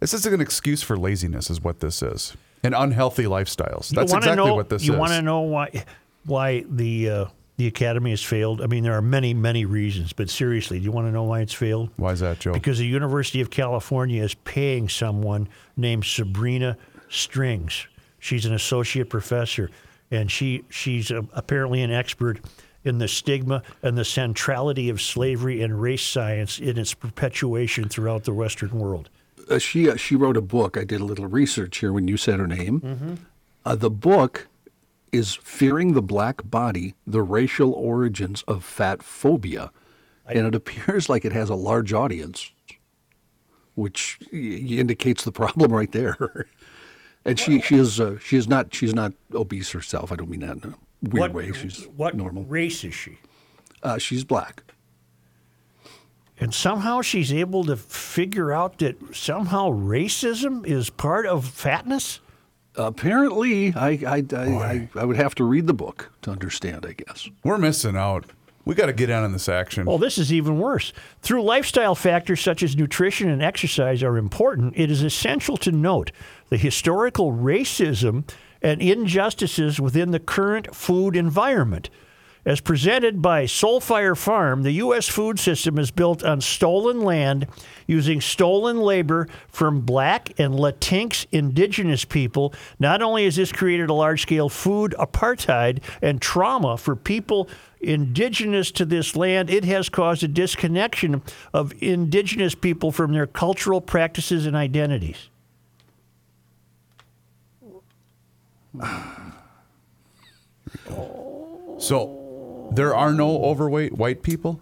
This is an excuse for laziness, is what this is, and unhealthy lifestyles. That's exactly know, what this you is. You want to know why why the uh, the academy has failed? I mean, there are many many reasons, but seriously, do you want to know why it's failed? Why is that, Joe? Because the University of California is paying someone named Sabrina Strings. She's an associate professor, and she she's uh apparently an expert in the stigma and the centrality of slavery and race science in its perpetuation throughout the Western world. Uh, she uh, she wrote a book. I did a little research here when you said her name. Mm-hmm. Uh, the book is "Fearing the Black Body: The Racial Origins of Fat Phobia," and it appears like it has a large audience, which indicates the problem right there. and she she is uh, she is not she's not obese herself. I don't mean that in a weird what way. She's what normal. race is she? Uh, she's black. And somehow she's able to figure out that somehow racism is part of fatness. Apparently, I I, I, I I would have to read the book to understand. I guess. We're missing out. We got to get in on this action. Well, this is even worse. Through lifestyle factors such as nutrition and exercise are important, it is essential to note the historical racism and injustices within the current food environment. As presented by Soulfire Farm, the U.S. food system is built on stolen land using stolen labor from black and Latinx indigenous people. Not only has this created a large scale food apartheid and trauma for people indigenous to this land, it has caused a disconnection of indigenous people from their cultural practices and identities. So there are no overweight white people?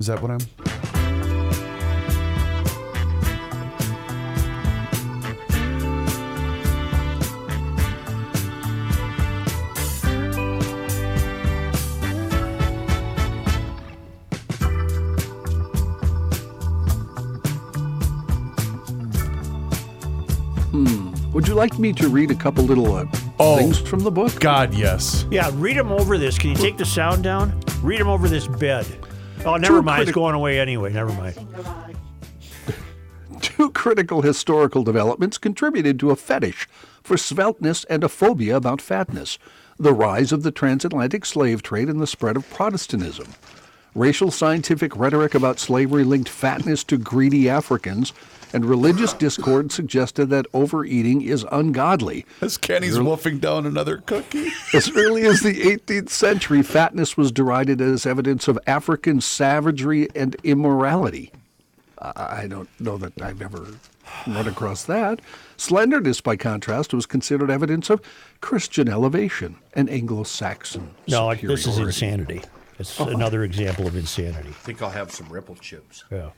Is that what I'm Would you like me to read a couple little uh, Oh. things from the book? God, yes. Yeah, read them over this. Can you take the sound down? Read them over this bed. Oh, never Two mind. It's going away anyway. Never mind. Two critical historical developments contributed to a fetish for svelteness and a phobia about fatness the rise of the transatlantic slave trade and the spread of Protestantism. Racial scientific rhetoric about slavery linked fatness to greedy Africans, and religious discord suggested that overeating is ungodly. As Kenny's wolfing down another cookie. As early as the 18th century, fatness was derided as evidence of African savagery and immorality. I I don't know that I've ever run across that. Slenderness, by contrast, was considered evidence of Christian elevation and Anglo-Saxon No, I- this is insanity. It's oh. another example of insanity. I think I'll have some ripple chips. Yeah.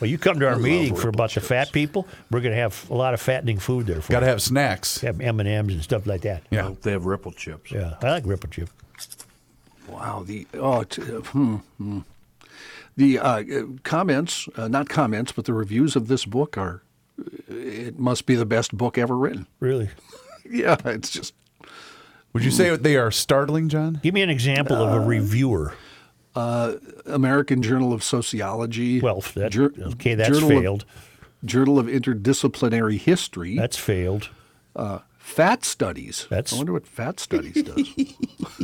Well, you come to our meeting for about the fat people. We're going to have a lot of fattening food there for Got to you. have snacks. have M and M's and stuff like that. Yeah. They have ripple chips. Yeah, I like ripple chip. Wow. The oh, t- uh, hmm, hmm. the uh, uh, comments, uh, not comments, but the reviews of this book are. It must be the best book ever written. Really. Yeah, it's just Would you say they are startling, John? Give me an example of a reviewer. Uh, American Journal of Sociology. Well, that, Jour- okay, that's Journal of- failed. Journal of Interdisciplinary History. That's failed. Uh, Fat Studies. That's- I wonder what Fat Studies does.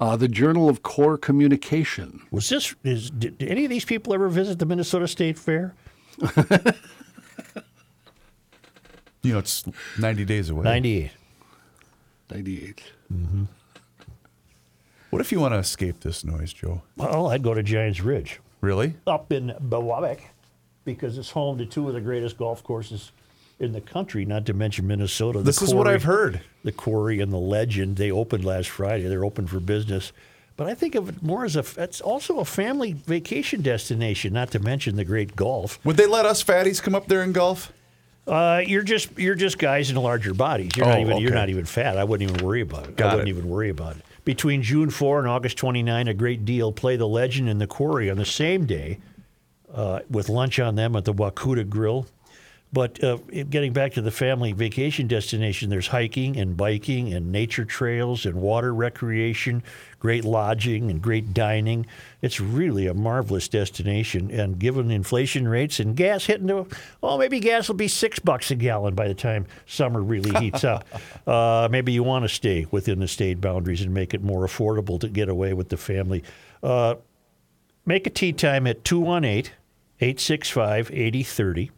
uh, the Journal of Core Communication. Was this? Is did, did any of these people ever visit the Minnesota State Fair? You know, it's 90 days away. Ninety-eight. 98. Mm-hmm. What if you want to escape this noise, Joe? Well, I'd go to Giants Ridge Really? up in Biwabik because it's home to two of the greatest golf courses in the country. Not to mention Minnesota. The This is what Quarry- I've heard. The Quarry and the Legend. They opened last Friday. They're open for business. But I think of it more as a. It's also a family vacation destination. Not to mention the great golf. Would they let us fatties come up there and golf? Uh, you're just you're just guys in larger bodies. You're not Oh, even you're okay. not even fat. I wouldn't even worry about it. Got I wouldn't it. even worry about it. Between June 4 and August 29, a great deal. Play the Legend and the Quarry on the same day, uh, with lunch on them at the Wakuta Grill. But uh, getting back to the family vacation destination, there's hiking and biking and nature trails and water recreation, great lodging and great dining. It's really a marvelous destination. And given inflation rates and gas hitting to, well, maybe gas will be six bucks a gallon by the time summer really heats up. Uh, maybe you want to stay within the state boundaries and make it more affordable to get away with the family. Uh, make a tea time at 218 865 8030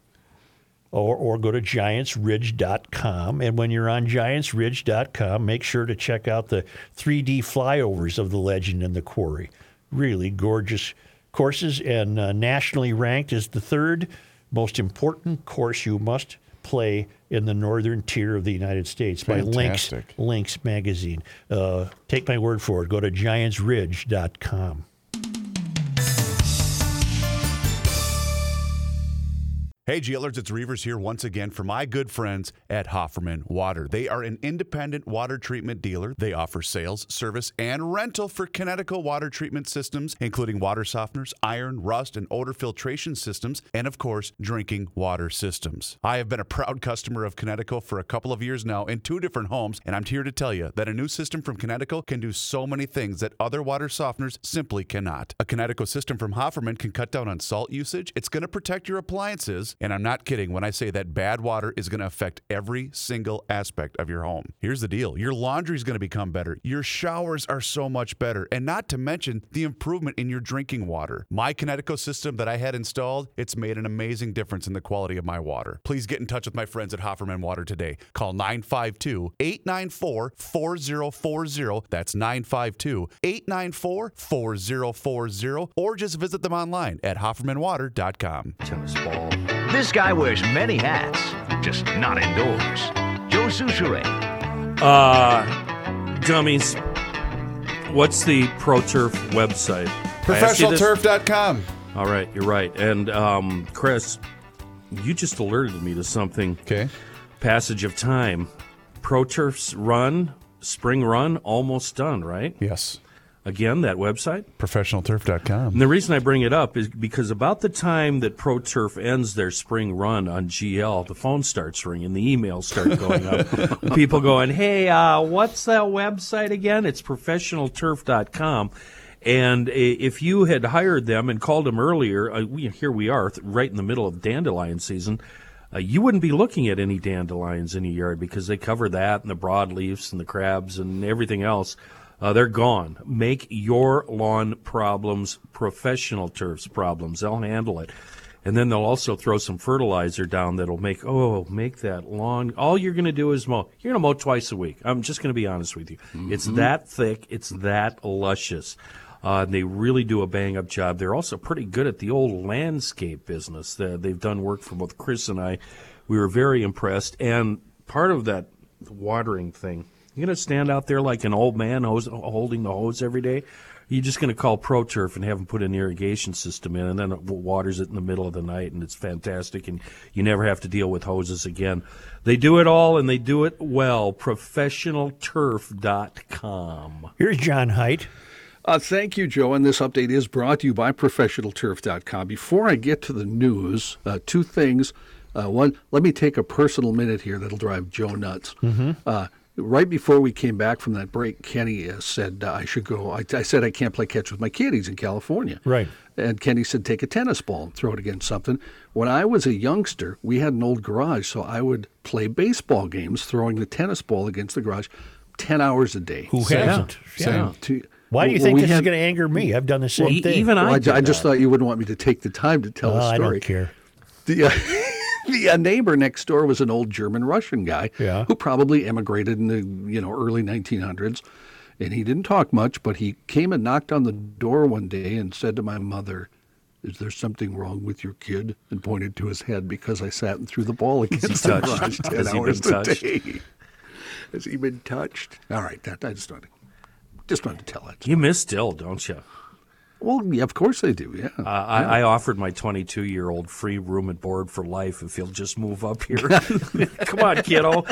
or, or go to giantsridge.com. And when you're on giantsridge.com, make sure to check out the 3D flyovers of the legend and the quarry. Really gorgeous courses and uh, nationally ranked as the third most important course you must play in the northern tier of the United States by Links, Fantastic. Links magazine. Uh, take my word for it. Go to giantsridge.com. Hey, GLers, it's Reavers here once again for my good friends at Hofferman Water. They are an independent water treatment dealer. They offer sales, service, and rental for Kinetico water treatment systems, including water softeners, iron, rust, and odor filtration systems, and of course, drinking water systems. I have been a proud customer of Kinetico for a couple of years now in two different homes, and I'm here to tell you that a new system from Kinetico can do so many things that other water softeners simply cannot. A Kinetico system from Hofferman can cut down on salt usage, it's going to protect your appliances, And I'm not kidding when I say that bad water is going to affect every single aspect of your home. Here's the deal your laundry is going to become better, your showers are so much better, and not to mention the improvement in your drinking water. My Kinetico system that I had installed, it's made an amazing difference in the quality of my water. Please get in touch with my friends at Hofferman Water today. Call 952 894 4040. That's 952 894 4040. Or just visit them online at HoffermanWater.com. Tennis ball. This guy wears many hats, just not indoors. Joe Soucheray. Uh, dummies. What's the ProTurf website? I asked you ProfessionalTurf.com. All right, you're right. And um, Chris, you just alerted me to something. Okay. Passage of time. ProTurf's run, spring run, almost done, right? Yes. Again, that website? ProfessionalTurf.com. And the reason I bring it up is because about the time that Pro Turf ends their spring run on GL, the phone starts ringing, the emails start going up. People going, hey, uh, what's that website again? It's professionalturf.com. And if you had hired them and called them earlier, uh, we, here we are, th- right in the middle of dandelion season. Uh, you wouldn't be looking at any dandelions in your yard because they cover that and the broadleafs and the crabs and everything else. Uh, they're gone. Make your lawn problems professional turf's problems. They'll handle it. And then they'll also throw some fertilizer down that'll make, oh, make that lawn. All you're going to do is mow. You're going to mow twice a week. I'm just going to be honest with you. It's that thick, it's that luscious. Uh, they really do a bang up job. They're also pretty good at the old landscape business. They- They've done work for both Chris and I. We were very impressed. And part of that watering thing, you're going to stand out there like an old man hose, holding the hose every day. You're just going to call ProTurf and have them put an irrigation system in, and then it waters it in the middle of the night, and it's fantastic, and you never have to deal with hoses again. They do it all, and they do it well. ProfessionalTurf.com. Here's John Height. Uh, thank you, Joe. And this update is brought to you by ProfessionalTurf.com. Before I get to the news, uh, two things. Uh, one, let me take a personal minute here that'll drive Joe nuts. Uh, right before we came back from that break, Kenny uh, said uh, I should go. I, I said I can't play catch with my kid. He's in California. Right. And Kenny said, take a tennis ball and throw it against something. When I was a youngster, we had an old garage, so I would play baseball games throwing the tennis ball against the garage 10 hours a day. Who hasn't? Same. To- Why do you well, think we this is going to anger me? I've done the same e- thing. even I Well, I, did I just that. thought you wouldn't want me to take the time to tell Oh, a I story. don't care. The, uh, the uh, neighbor next door was an old German Russian guy Yeah. who probably emigrated in the you know early 1900s, and he didn't talk much, but he came and knocked on the door one day and said to my mother. Is there something wrong with your kid? And pointed to his head because I sat and threw the ball against the garage ten Has he been hours a touched? day. Has he been touched? All right, that I just wanted, just wanted to tell it. You miss still, don't you? Well, yeah, of course they do. Yeah. Uh, I, I offered my 22 year old free room and board for life if he'll just move up here. Come on, kiddo.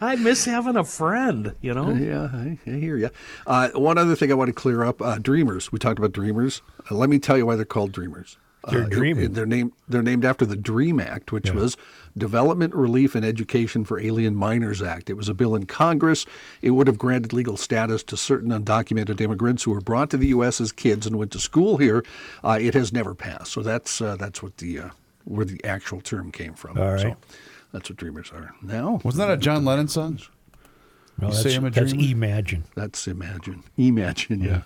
I miss having a friend, you know? Yeah, I, I hear you. Uh, one other thing I want to clear up: uh, Dreamers. We talked about Dreamers. Uh, let me tell you why they're called Dreamers. They're Uh, it- dreaming. it- they're named. They're named after the Dream Act, which was Development Relief and Education for Alien Minors Act. It was a bill in Congress. It would have granted legal status to certain undocumented immigrants who were brought to the U.S. as kids and went to school here. Uh, it has never passed. So that's uh, that's what the uh, where the actual term came from. All right. So that's what Dreamers are. Now Wasn't that a John Lennon song? No, You that's, say I'm a that's? Imagine. That's Imagine. Imagine, yeah.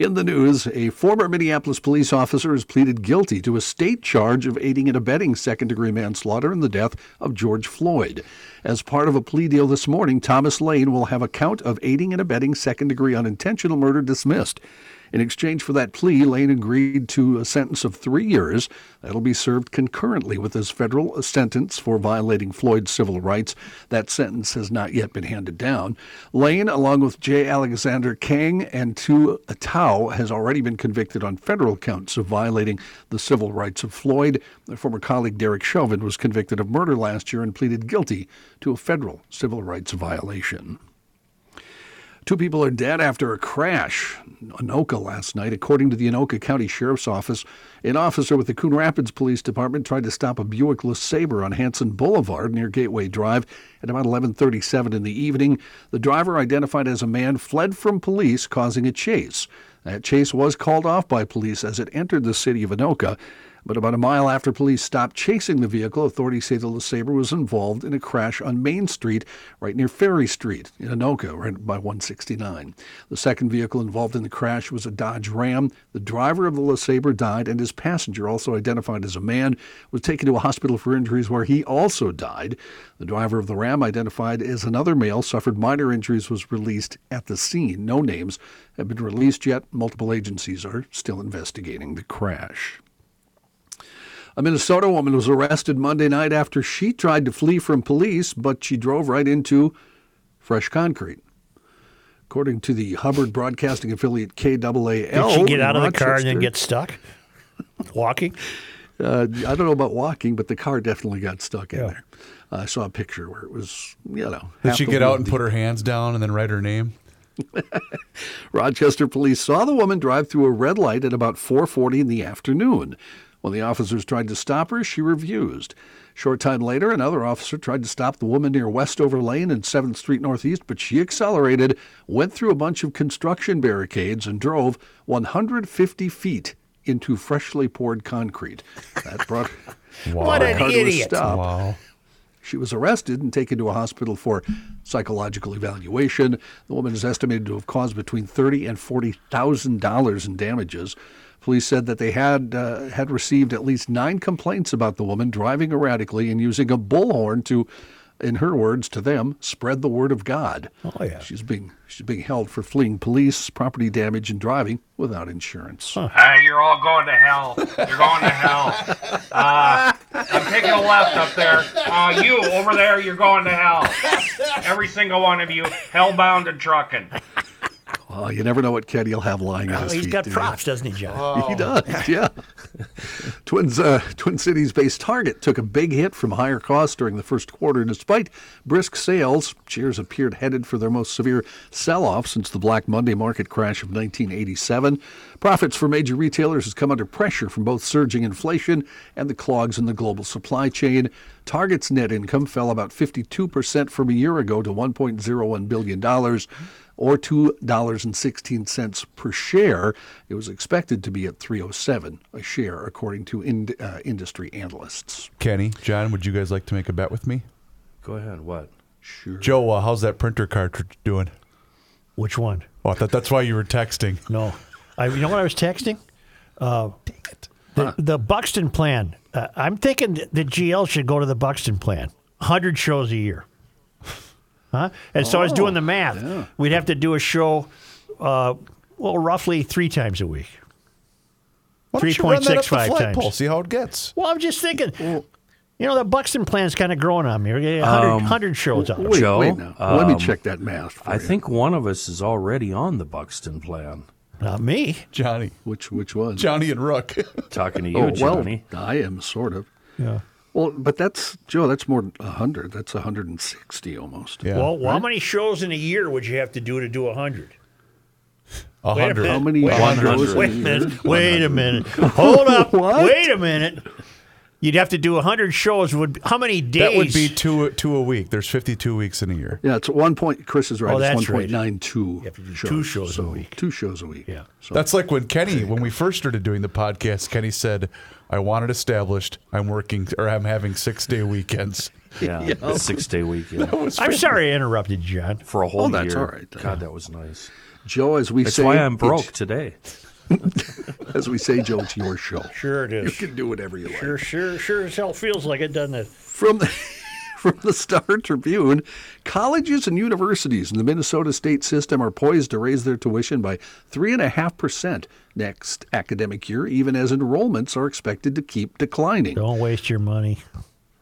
In the news, a former Minneapolis police officer has pleaded guilty to a state charge of aiding and abetting second degree manslaughter in the death of George Floyd. As part of a plea deal this morning, Thomas Lane will have a count of aiding and abetting second degree unintentional murder dismissed. In exchange for that plea, Lane agreed to a sentence of three years that'll be served concurrently with his federal sentence for violating Floyd's civil rights. That sentence has not yet been handed down. Lane, along with J. Alexander Kueng and Tou Thao, has already been convicted on federal counts of violating the civil rights of Floyd. Their former colleague Derek Chauvin was convicted of murder last year and pleaded guilty to a federal civil rights violation. Two people are dead after a crash in Anoka last night. According to the Anoka County Sheriff's Office, an officer with the Coon Rapids Police Department tried to stop a Buick LeSabre on Hanson Boulevard near Gateway Drive at about 11:37 in the evening. The driver, identified as a man, fled from police, causing a chase. That chase was called off by police as it entered the city of Anoka. But about a mile after police stopped chasing the vehicle, authorities say the LeSabre was involved in a crash on Main Street, right near Ferry Street in Anoka, right by 169. The second vehicle involved in the crash was a Dodge Ram. The driver of the LeSabre died, and his passenger, also identified as a man, was taken to a hospital for injuries where he also died. The driver of the Ram, identified as another male, suffered minor injuries, was released at the scene. No names have been released yet. Multiple agencies are still investigating the crash. A Minnesota woman was arrested Monday night after she tried to flee from police, but she drove right into fresh concrete. According to the Hubbard Broadcasting affiliate KAAL, Did she get out of the car and then get stuck? Walking? Uh, I don't know about walking, but the car definitely got stuck in Yeah. there. I saw a picture where it was, you know. Did she get out and deep. put her hands down and then write her name? Rochester police saw the woman drive through a red light at about 4:40 in the afternoon. When the officers tried to stop her, she refused. Short time later, another officer tried to stop the woman near Westover Lane and 7th Street Northeast, but she accelerated, went through a bunch of construction barricades, and drove 150 feet into freshly poured concrete. That brought What an car to a idiot. stop. Wow. She was arrested and taken to a hospital for psychological evaluation. The woman is estimated to have caused between thirty and forty thousand dollars in damages. Police said that they had uh, had received at least nine complaints about the woman driving erratically and using a bullhorn to, in her words, to them, spread the word of God. Oh, yeah. She's being she's being held for fleeing police, property damage, and driving without insurance. Uh, you're all going to hell. You're going to hell. Uh, I'm taking a left up there. Uh, you over there, you're going to hell. Every single one of you, hellbound and trucking. Oh, you never know what Kenny will have lying at Oh, his he's feet. He's got do you? props, doesn't he, John? He does, yeah. Twins, uh, Twin Cities-based Target took a big hit from higher costs during the first quarter. and Despite brisk sales, shares appeared headed for their most severe sell-off since the Black Monday market crash of 1987. Profits for major retailers has come under pressure from both surging inflation and the clogs in the global supply chain. Target's net income fell about 52% from a year ago to $1.01 billion or $2.16 per share. It was expected to be at 307 a share according to in, uh, industry analysts. Kenny, John, would you guys like to make a bet with me? Go ahead. What? Sure. Joe, uh, how's that printer cartridge doing? Which one? Oh, I thought that's why you were texting. No. I, you know what I was texting? Uh, the, the Buxton plan. Uh, I'm thinking that the GL should go to the Buxton plan. 100 shows a year. Huh? And so I was doing the math. We'd have to do a show, uh, well, roughly three times a week. Why don't you run that up the 3.65 flagpole, times. See how it gets. Well, I'm just thinking, you know, the Buxton plan's kind of growing on me. We're getting 100, Um, 100 shows out of it. Wait, Joe, wait now. Let me um, check that math. For I you. think one of us is already on the Buxton plan. Not me. Johnny. which which was Johnny and Rook. Talking to you, Oh well, Johnny. I am sort of. Yeah. Well, but that's Joe. That's more than hundred. That's hundred and sixty almost. yeah. Well, how many shows in a year would you have to do to do 100? a wait a hundred. How many Wait, shows Wait a in a year? minute. Wait a minute. Hold up. What? Wait a minute. You'd have to do 100 shows. Would How many days? That would be two two a week. There's 52 weeks in a year. Yeah, it's one point. Chris is right. Oh, it's that's one right. point nine two. You have to do two shows a week. Two shows a week. Yeah. So That's like when Kenny, when we first started doing the podcast, Kenny said, "I want it established. I'm working or I'm having six day weekends." Yeah, six day weekend I'm sorry I interrupted, you, John. for a whole Oh, that's year. all right, then. God, that was nice. Joe, as we That's say, why I'm broke it's- today. as we say, Joe, it's your show. Sure it is. You can do whatever you like. Sure, sure, sure as hell feels like it, doesn't it? From the from the Star Tribune, colleges and universities in the Minnesota state system are poised to raise their tuition by three and a half percent next academic year, even as enrollments are expected to keep declining. Don't waste your money.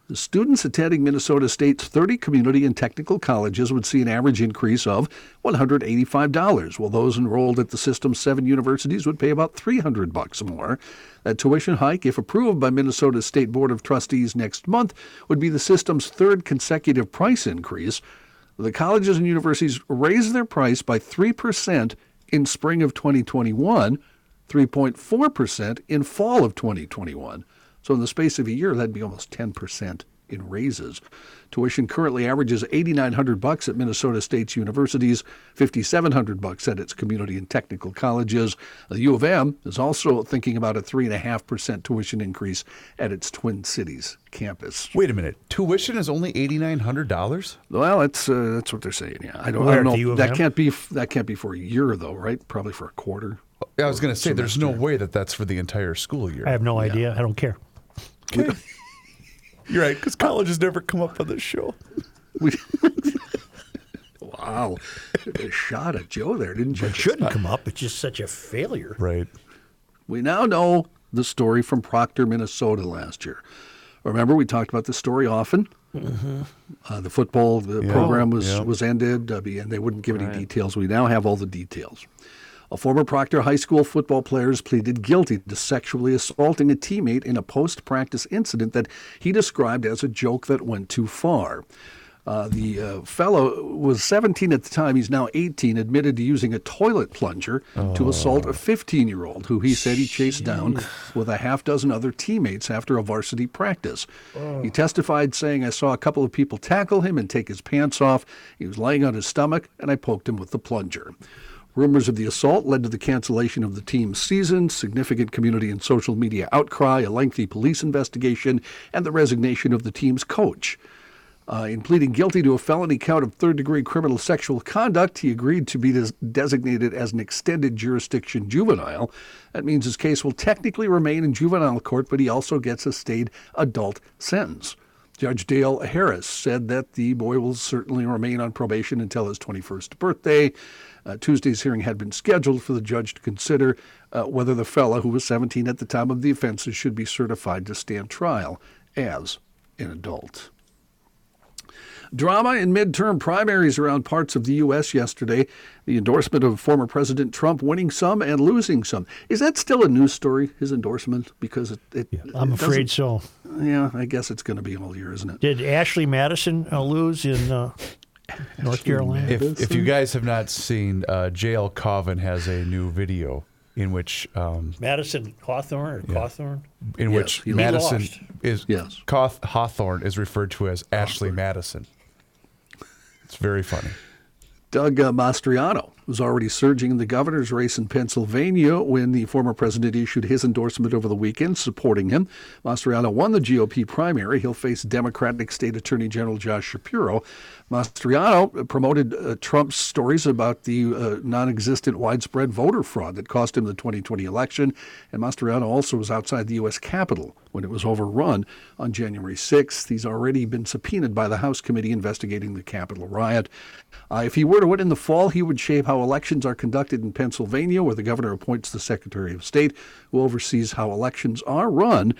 The students attending Minnesota State's 30 community and technical colleges would see an average increase of $185, while those enrolled at the system's seven universities would pay about 300 bucks more. That tuition hike, if approved by Minnesota's State Board of Trustees next month, would be the system's third consecutive price increase. The colleges and universities raised their price by 3% in spring of 2021, 3.4% in fall of 2021. So in the space of a year, that'd be almost 10% in raises. Tuition currently averages 8900 bucks at Minnesota State's universities, 5700 bucks at its community and technical colleges. The U of M is also thinking about a 3.5% tuition increase at its Twin Cities campus. Wait a minute. Tuition is only eighty nine hundred dollars. Well, that's uh, that's what they're saying. Yeah, I don't, I don't at the U know. That M? can't be that can't be for a year though, right? Probably for a quarter. I was going to say, there's no way that that's for the entire school year. I have no idea. I don't care. You're right, because college has never come up on this show. We, wow, a shot at Joe there, didn't you? It shouldn't come up. It's just such a failure. Right. We now know the story from Proctor, Minnesota last year. Remember, we talked about this story often. Uh, the football the Yeah. program was Yeah. was ended, uh, and they wouldn't give any details. We now have all the details. A former Proctor High School football player has pleaded guilty to sexually assaulting a teammate in a post-practice incident that he described as a joke that went too far. Uh, the uh, fellow was 17 at the time. He's now 18. Admitted to using a toilet plunger to assault a 15-year-old who he said he chased down with a half dozen other teammates after a varsity practice. He testified saying, "I saw a couple of people tackle him and take his pants off. He was laying on his stomach, and I poked him with the plunger." Rumors of the assault led to the cancellation of the team's season, significant community and social media outcry, a lengthy police investigation, and the resignation of the team's coach. Uh, in pleading guilty to a felony count of third degree criminal sexual conduct, he agreed to be des- designated as an extended jurisdiction juvenile. That means his case will technically remain in juvenile court, but he also gets a stayed adult sentence. Judge Dale Harris said that the boy will certainly remain on probation until his 21st birthday. Uh, Tuesday's hearing had been scheduled for the judge to consider uh, whether the fellow, who was 17 at the time of the offenses, should be certified to stand trial as an adult. Drama in midterm primaries around parts of the U.S. yesterday. The endorsement of former President Trump winning some and losing some. Is that still a news story, his endorsement? Because it. it I'm it afraid so. Yeah, I guess it's going to be all year, isn't it? Did Ashley Madison uh, lose in uh, North Carolina? If, if you guys have not seen, uh, JL Coven has a new video in which um, Madison Hawthorne or Cawthorne? in Yes, which he Madison lost. is Yes. Cawth- Hawthorne is referred to as Ashley Madison. It's very funny. Doug uh, Mastriano was already surging in the governor's race in Pennsylvania when the former president issued his endorsement over the weekend supporting him. Mastriano won the GOP primary. He'll face Democratic State Attorney General Josh Shapiro. Mastriano promoted uh, Trump's stories about the uh, non existent widespread voter fraud that cost him the 2020 election. And Mastriano also was outside the U.S. Capitol when it was overrun on January 6th. He's already been subpoenaed by the House committee investigating the Capitol riot. Uh, if he were to win in the fall, he would shape how elections are conducted in Pennsylvania, where the governor appoints the Secretary of State, who oversees how elections are run.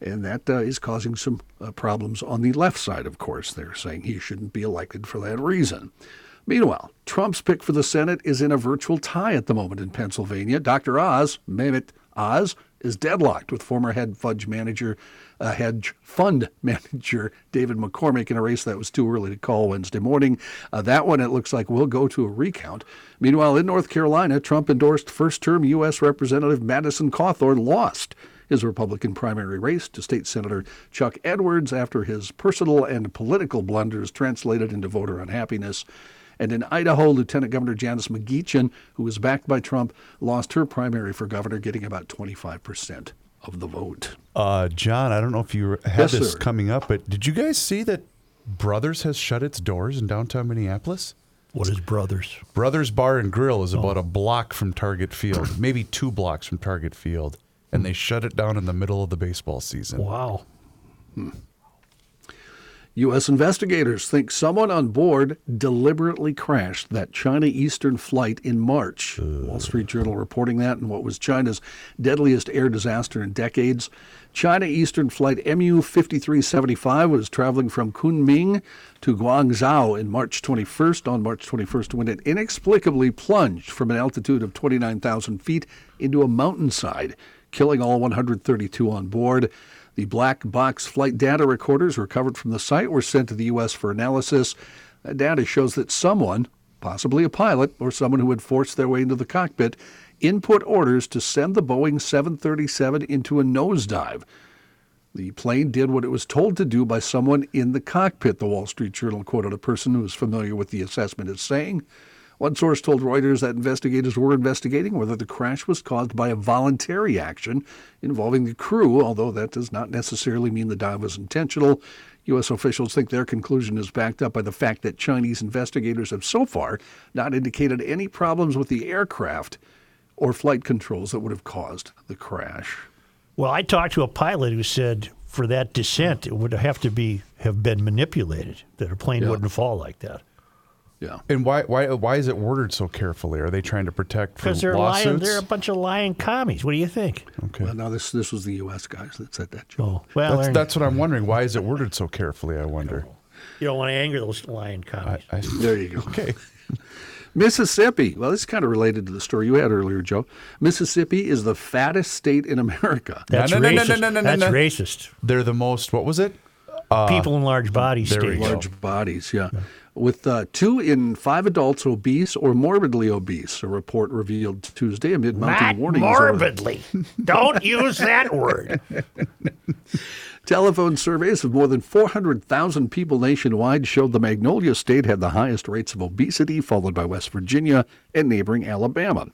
And that uh, is causing some uh, problems on the left side, of course. They're saying he shouldn't be elected for that reason. Meanwhile, Trump's pick for the Senate is in a virtual tie at the moment in Pennsylvania. Dr. Oz, Mehmet Oz, is deadlocked with former head fudge manager, uh, hedge fund manager David McCormick in a race that was too early to call Wednesday morning. Uh, that one, it looks like, will go to a recount. Meanwhile, in North Carolina, Trump endorsed first term U.S. Representative Madison Cawthorn lost his Republican primary race to State Senator Chuck Edwards after his personal and political blunders translated into voter unhappiness. And in Idaho, Lieutenant Governor Janice McGeachin, who was backed by Trump, lost her primary for governor, getting about 25% of the vote. Uh, John, I don't know if you had Yes, this sir. coming up, but did you guys see that Brothers has shut its doors in downtown Minneapolis? What is Brothers? Brothers Bar and Grill is about a block from Target Field, maybe two blocks from Target Field, and they shut it down in the middle of the baseball season. Wow. U.S. investigators think someone on board deliberately crashed that China Eastern flight in March. Wall Street Journal reporting that in what was China's deadliest air disaster in decades. China Eastern flight MU 5375 was traveling from Kunming to Guangzhou in March 21st, on March 21st, when it inexplicably plunged from an altitude of 29,000 feet into a mountainside, killing all 132 on board. The black box flight data recorders recovered from the site were sent to the U.S. for analysis. That data shows that someone, possibly a pilot or someone who had forced their way into the cockpit, input orders to send the Boeing 737 into a nosedive. The plane did what it was told to do by someone in the cockpit, the Wall Street Journal quoted a person who is familiar with the assessment as saying. One source told Reuters that investigators were investigating whether the crash was caused by a voluntary action involving the crew, although that does not necessarily mean the dive was intentional. U.S. officials think their conclusion is backed up by the fact that Chinese investigators have so far not indicated any problems with the aircraft or flight controls that would have caused the crash. Well, I talked to a pilot who said for that descent, it would have to be have been manipulated that a plane Yeah. wouldn't fall like that. Yeah. And why why why is it worded so carefully? Are they trying to protect from Because they're lying. They're a bunch of lying commies. What do you think? okay. Well, now this this was the U.S. guys that said that. Joe. Oh, well, That's, that's what I'm wondering. Why is it worded so carefully? I wonder. you don't want to anger those lying commies. I, I, There you go. okay. Mississippi. Well, this is kind of related to the story you had earlier, Joe. Mississippi is the fattest state in America. That's no, no, no, racist. no, no, no, That's no. racist. They're the most. What was it? People in large uh, bodies. there we states. Large bodies, yeah. With uh, two in five adults obese or morbidly obese, a report revealed Tuesday amid mounting warnings. over- morbidly. don't use that word. Telephone surveys of more than 400,000 people nationwide showed the Magnolia State had the highest rates of obesity, followed by West Virginia and neighboring Alabama.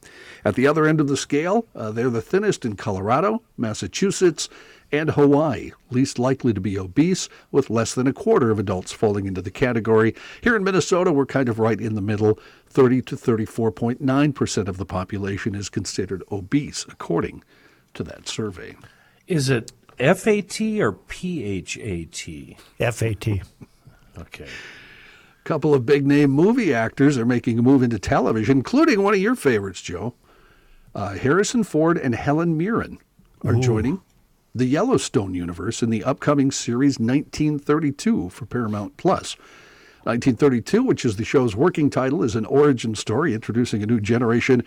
At the other end of the scale, uh, they're the thinnest in Colorado, Massachusetts, and Hawaii, least likely to be obese, with less than a quarter of adults falling into the category. Here in Minnesota, we're kind of right in the middle. 30 to 34.9% of the population is considered obese, according to that survey. Is it FAT or PHAT? FAT. Okay. A couple of big name movie actors are making a move into television, including one of your favorites, Joe. Uh, Harrison Ford and Helen Mirren are joining the Yellowstone universe in the upcoming series 1932 for Paramount Plus. 1932, which is the show's working title, is an origin story introducing a new generation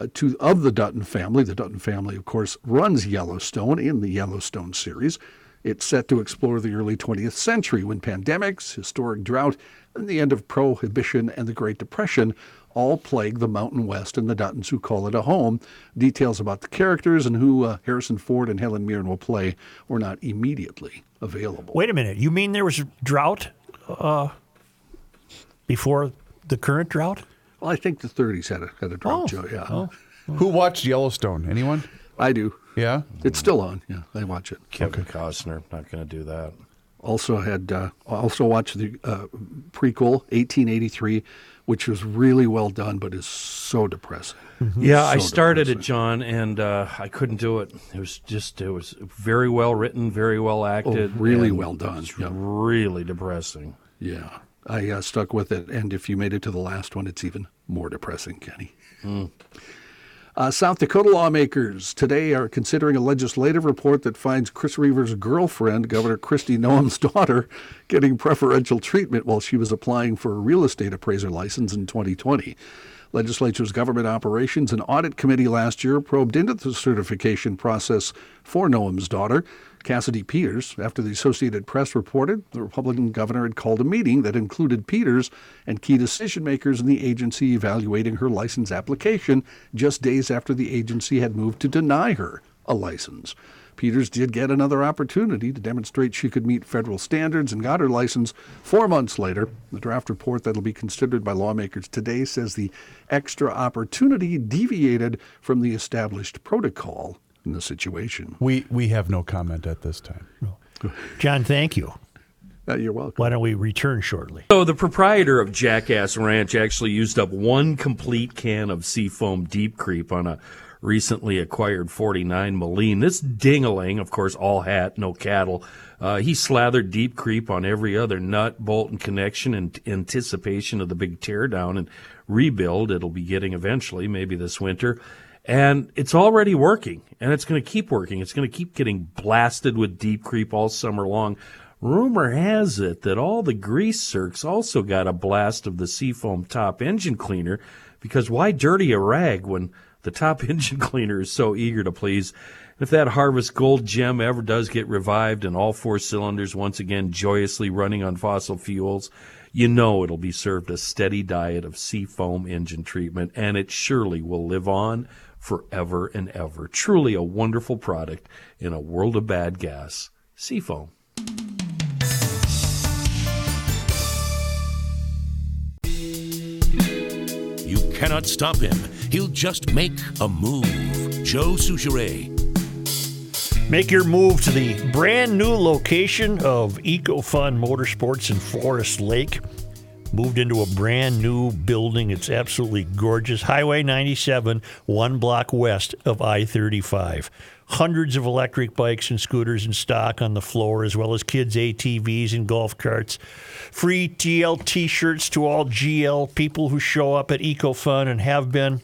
uh, to of the Dutton family. The Dutton family, of course, runs Yellowstone in the Yellowstone series. It's set to explore the early 20th century when pandemics, historic drought, and the end of prohibition and the Great Depression all plague the Mountain West and the Duttons who call it a home. Details about the characters and who uh, Harrison Ford and Helen Mirren will play were not immediately available. Wait a minute. You mean there was a drought uh, before the current drought? Well, I think the 30s had a, had a drought, Oh. Joe. Yeah. Who watched Yellowstone? Anyone? I do. Yeah. It's still on. Yeah, I watch it. Kevin Costner, not going to do that. Also had uh, also watched the uh, prequel 1883, which was really well done, but is so depressing. Yeah, I So started it. John, and uh, I couldn't do it. It was just, it was very well written, very well acted. Oh, really well done, it's yeah. Really depressing. Yeah, I uh, stuck with it, and if you made it to the last one, it's even more depressing, Kenny. Uh, South Dakota lawmakers today are considering a legislative report that finds Chris Reaver's girlfriend, Governor Kristi Noem's daughter, getting preferential treatment while she was applying for a real estate appraiser license in 2020. Legislature's Government Operations and Audit Committee last year probed into the certification process for Noem's daughter, Cassidy Peters, after the Associated Press reported the Republican governor had called a meeting that included Peters and key decision makers in the agency evaluating her license application just days after the agency had moved to deny her a license. Peters did get another opportunity to demonstrate she could meet federal standards and got her license four months later. The draft report that'll be considered by lawmakers today says the extra opportunity deviated from the established protocol in the situation. We we have no comment at this time. John, thank you. Uh, you're welcome. Why don't we return shortly? So the proprietor of Jackass Ranch actually used up one complete can of Seafoam Deep Creep on a recently acquired 49 Moline. This dingaling, of course, all hat, no cattle. Uh, he slathered Deep Creep on every other nut, bolt, and connection in anticipation of the big teardown and rebuild it'll be getting eventually, maybe this winter. And it's already working, and it's going to keep working. It's going to keep getting blasted with Deep Creep all summer long. Rumor has it that all the grease circs also got a blast of the Seafoam top engine cleaner because why dirty a rag when the top engine cleaner is so eager to please? If that Harvest Gold gem ever does get revived and all four cylinders once again joyously running on fossil fuels, you know it'll be served a steady diet of Seafoam engine treatment and it surely will live on forever and ever. Truly a wonderful product in a world of bad gas. Seafoam. You cannot stop him. He'll just make a move. Joe Soucheray. Make your move to the brand new location of EcoFun Motorsports in Forest Lake. Moved into a brand new building. It's absolutely gorgeous. Highway 97, one block west of I 35. Hundreds of electric bikes and scooters in stock on the floor, as well as kids' ATVs and golf carts. Free GL t shirts to all GL people who show up at EcoFun and have been.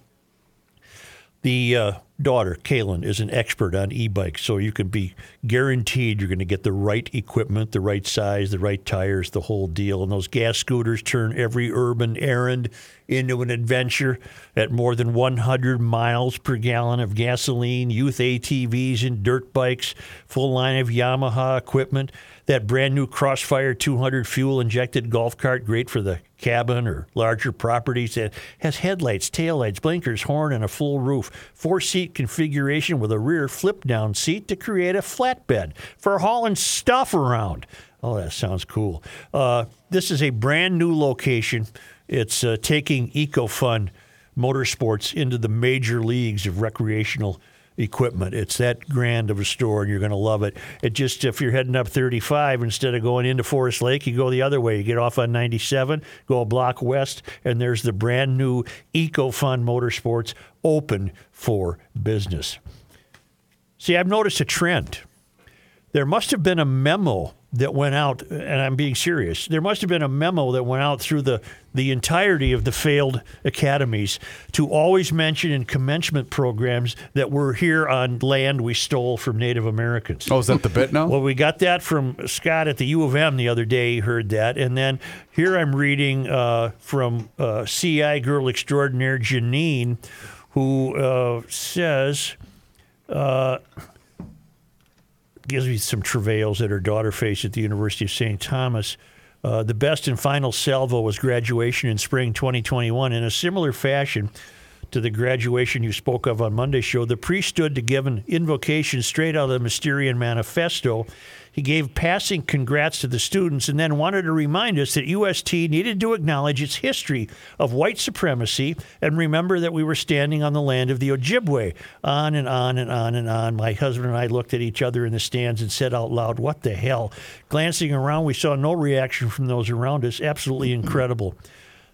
The uh, daughter, Kaylin, is an expert on e bikes, so you can be guaranteed you're going to get the right equipment, the right size, the right tires, the whole deal. And those gas scooters turn every urban errand into an adventure at more than 100 miles per gallon of gasoline, youth ATVs and dirt bikes, full line of Yamaha equipment. That brand new Crossfire 200 fuel injected golf cart, great for the cabin or larger properties. It has headlights, taillights, blinkers, horn, and a full roof. Four seat configuration with a rear flip down seat to create a flatbed for hauling stuff around. Oh, that sounds cool. Uh, this is a brand new location. It's uh, taking EcoFun Motorsports into the major leagues of recreational equipment. It's that grand of a store, and you're going to love it. It just if you're heading up 35 instead of going into Forest Lake, you go the other way. You get off on 97, go a block west, and there's the brand new EcoFun Motorsports open for business. See, I've noticed a trend. There must have been a memo that went out, and I'm being serious. There must have been a memo that went out through the, the entirety of the failed academies to always mention in commencement programs that we're here on land we stole from Native Americans. Oh, is that the bit now? Well, we got that from Scott at the U of M the other day. He heard that. And then here I'm reading uh, from uh, CI girl extraordinaire Janine, who uh, says, uh, gives me some travails that her daughter faced at the University of St. Thomas. Uh, the best and final salvo was graduation in spring 2021. In a similar fashion to the graduation you spoke of on Monday's show, the priest stood to give an invocation straight out of the Mysterian Manifesto. He gave passing congrats to the students and then wanted to remind us that UST needed to acknowledge its history of white supremacy and remember that we were standing on the land of the Ojibwe. On and on and on and on. My husband and I looked at each other in the stands and said out loud, What the hell? Glancing around, we saw no reaction from those around us. Absolutely incredible.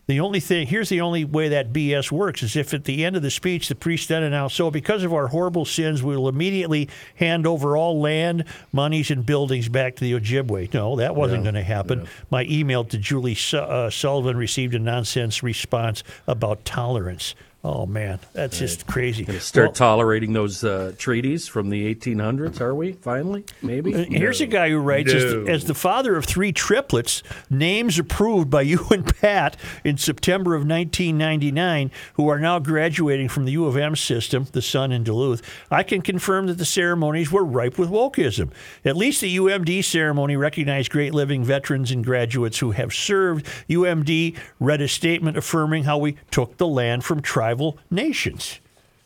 The only thing here's the only way that BS works is if at the end of the speech the priest then announced, "So because of our horrible sins, we will immediately hand over all land, monies, and buildings back to the Ojibwe." No, that wasn't going to happen. My email to Julie uh, Sullivan received a nonsense response about tolerance. Oh man, that's just crazy. Start Well, tolerating those uh, treaties from the 1800s, are we? Finally? Maybe? Uh, Here's a guy who writes as, the, as the father of three triplets, names approved by you and Pat in September of 1999, who are now graduating from the U of M system, the son in Duluth. I can confirm that the ceremonies were ripe with wokeism. At least the UMD ceremony recognized great living veterans and graduates who have served. UMD read a statement affirming how we took the land from tribal nations.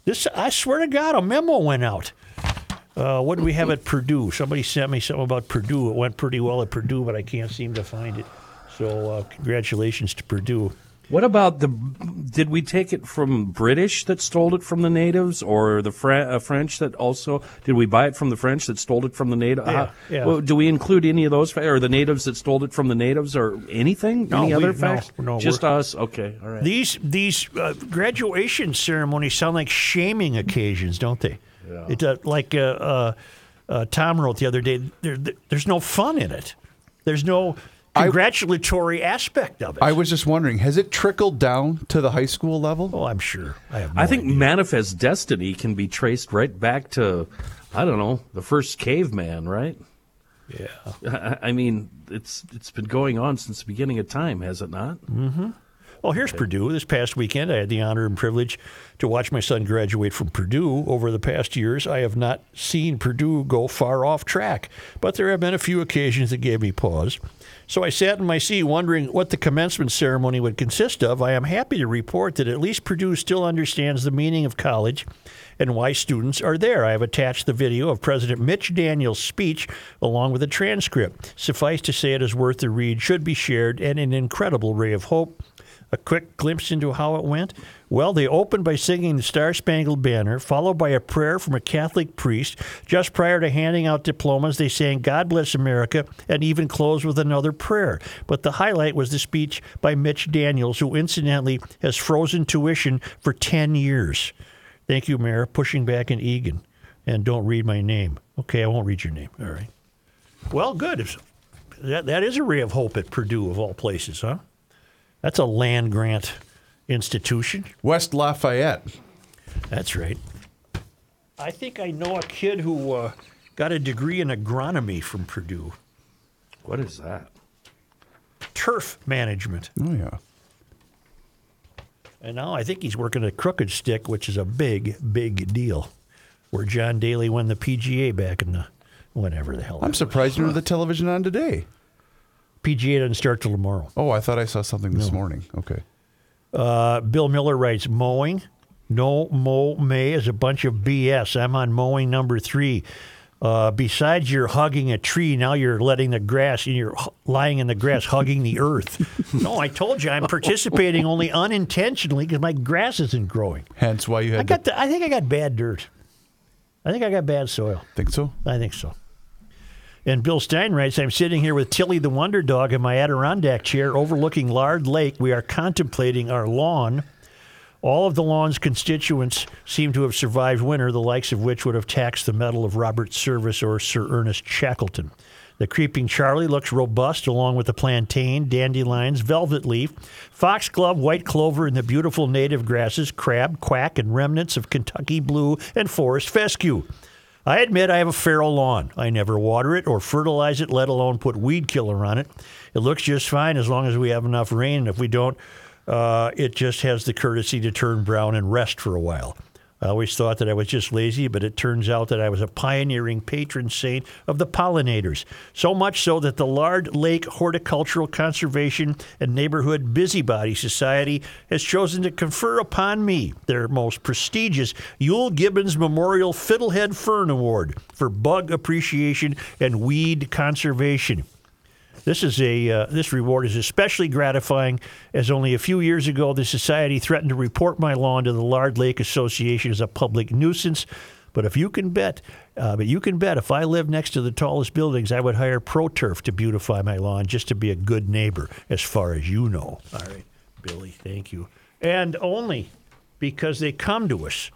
This, I swear to God, a memo went out. Uh, what do we have at Purdue? Somebody sent me something about Purdue. It went pretty well at Purdue, but I can't seem to find it. So, uh, congratulations to Purdue. What about the? Did we take it from British that stole it from the natives, or the Fre- uh, French that also? Did we buy it from the French that stole it from the native? Yeah, yeah. Well, do we include any of those, or the natives that stole it from the natives, or anything? No, any other no, facts? no, Just us. Okay, all right. These these uh, graduation ceremonies sound like shaming occasions, don't they? It uh, like uh, uh, uh, Tom wrote the other day. There, there's no fun in it. There's no congratulatory aspect of it. I was just wondering, has it trickled down to the high school level? Oh, I'm sure. I have. No I think idea. manifest destiny can be traced right back to, I don't know, the first caveman, right? Yeah. I I mean, it's it's been going on since the beginning of time, has it not? Mm-hmm. Well, here's Purdue. This past weekend, I had the honor and privilege to watch my son graduate from Purdue. Over the past years, I have not seen Purdue go far off track, but there have been a few occasions that gave me pause. So I sat in my seat wondering what the commencement ceremony would consist of. I am happy to report that at least Purdue still understands the meaning of college and why students are there. I have attached the video of President Mitch Daniels' speech along with a transcript. Suffice to say, it is worth the read, should be shared, and an incredible ray of hope. A quick glimpse into how it went? Well, they opened by singing the Star Spangled Banner, followed by a prayer from a Catholic priest. Just prior to handing out diplomas, they sang God Bless America and even closed with another prayer. But the highlight was the speech by Mitch Daniels, who incidentally has frozen tuition for 10 years. Thank you, Mayor. Pushing back in Egan. And don't read my name. Okay, I won't read your name. All right. Well, good. That, that is a ray of hope at Purdue, of all places, huh? That's a land grant institution. West Lafayette. That's right. I think I know a kid who uh, got a degree in agronomy from Purdue. What is that? Turf management. Oh yeah. And now I think he's working at Crooked Stick, which is a big, big deal. Where John Daly won the PGA back in the whenever the hell. I'm surprised you have the television on today. PGA doesn't start till tomorrow. Oh, I thought I saw something this morning. Okay. Uh, Bill Miller writes, mowing. No mow may is a bunch of BS. I'm on mowing number three. Uh, besides, you're hugging a tree. Now you're letting the grass, and you're hu- lying in the grass, hugging the earth. no, I told you I'm participating only unintentionally because my grass isn't growing. Hence why you I had. got. to, The, I think I got bad dirt. I think I got bad soil. think so? I think so. And Bill Stein writes, I'm sitting here with Tilly the Wonder Dog in my Adirondack chair overlooking Lard Lake. We are contemplating our lawn. All of the lawn's constituents seem to have survived winter, the likes of which would have taxed the mettle of Robert Service or Sir Ernest Shackleton. The creeping Charlie looks robust along with the plantain, dandelions, velvet leaf, foxglove, white clover, and the beautiful native grasses, crab, quack, and remnants of Kentucky blue and forest fescue. I admit I have a feral lawn. I never water it or fertilize it, let alone put weed killer on it. It looks just fine as long as we have enough rain. And if we don't, uh, it just has the courtesy to turn brown and rest for a while. I always thought that I was just lazy, but it turns out that I was a pioneering patron saint of the pollinators. So much so that the Lard Lake Horticultural Conservation and Neighborhood Busybody Society has chosen to confer upon me their most prestigious Euell Gibbons Memorial Fiddlehead Fern Award for bug appreciation and weed conservation. This is a uh, this reward is especially gratifying as only a few years ago the society threatened to report my lawn to the Lard Lake Association as a public nuisance. But if you can bet, uh, but you can bet if I lived next to the tallest buildings, I would hire ProTurf to beautify my lawn just to be a good neighbor, as far as you know. All right, Billy, thank you. And only because they come to us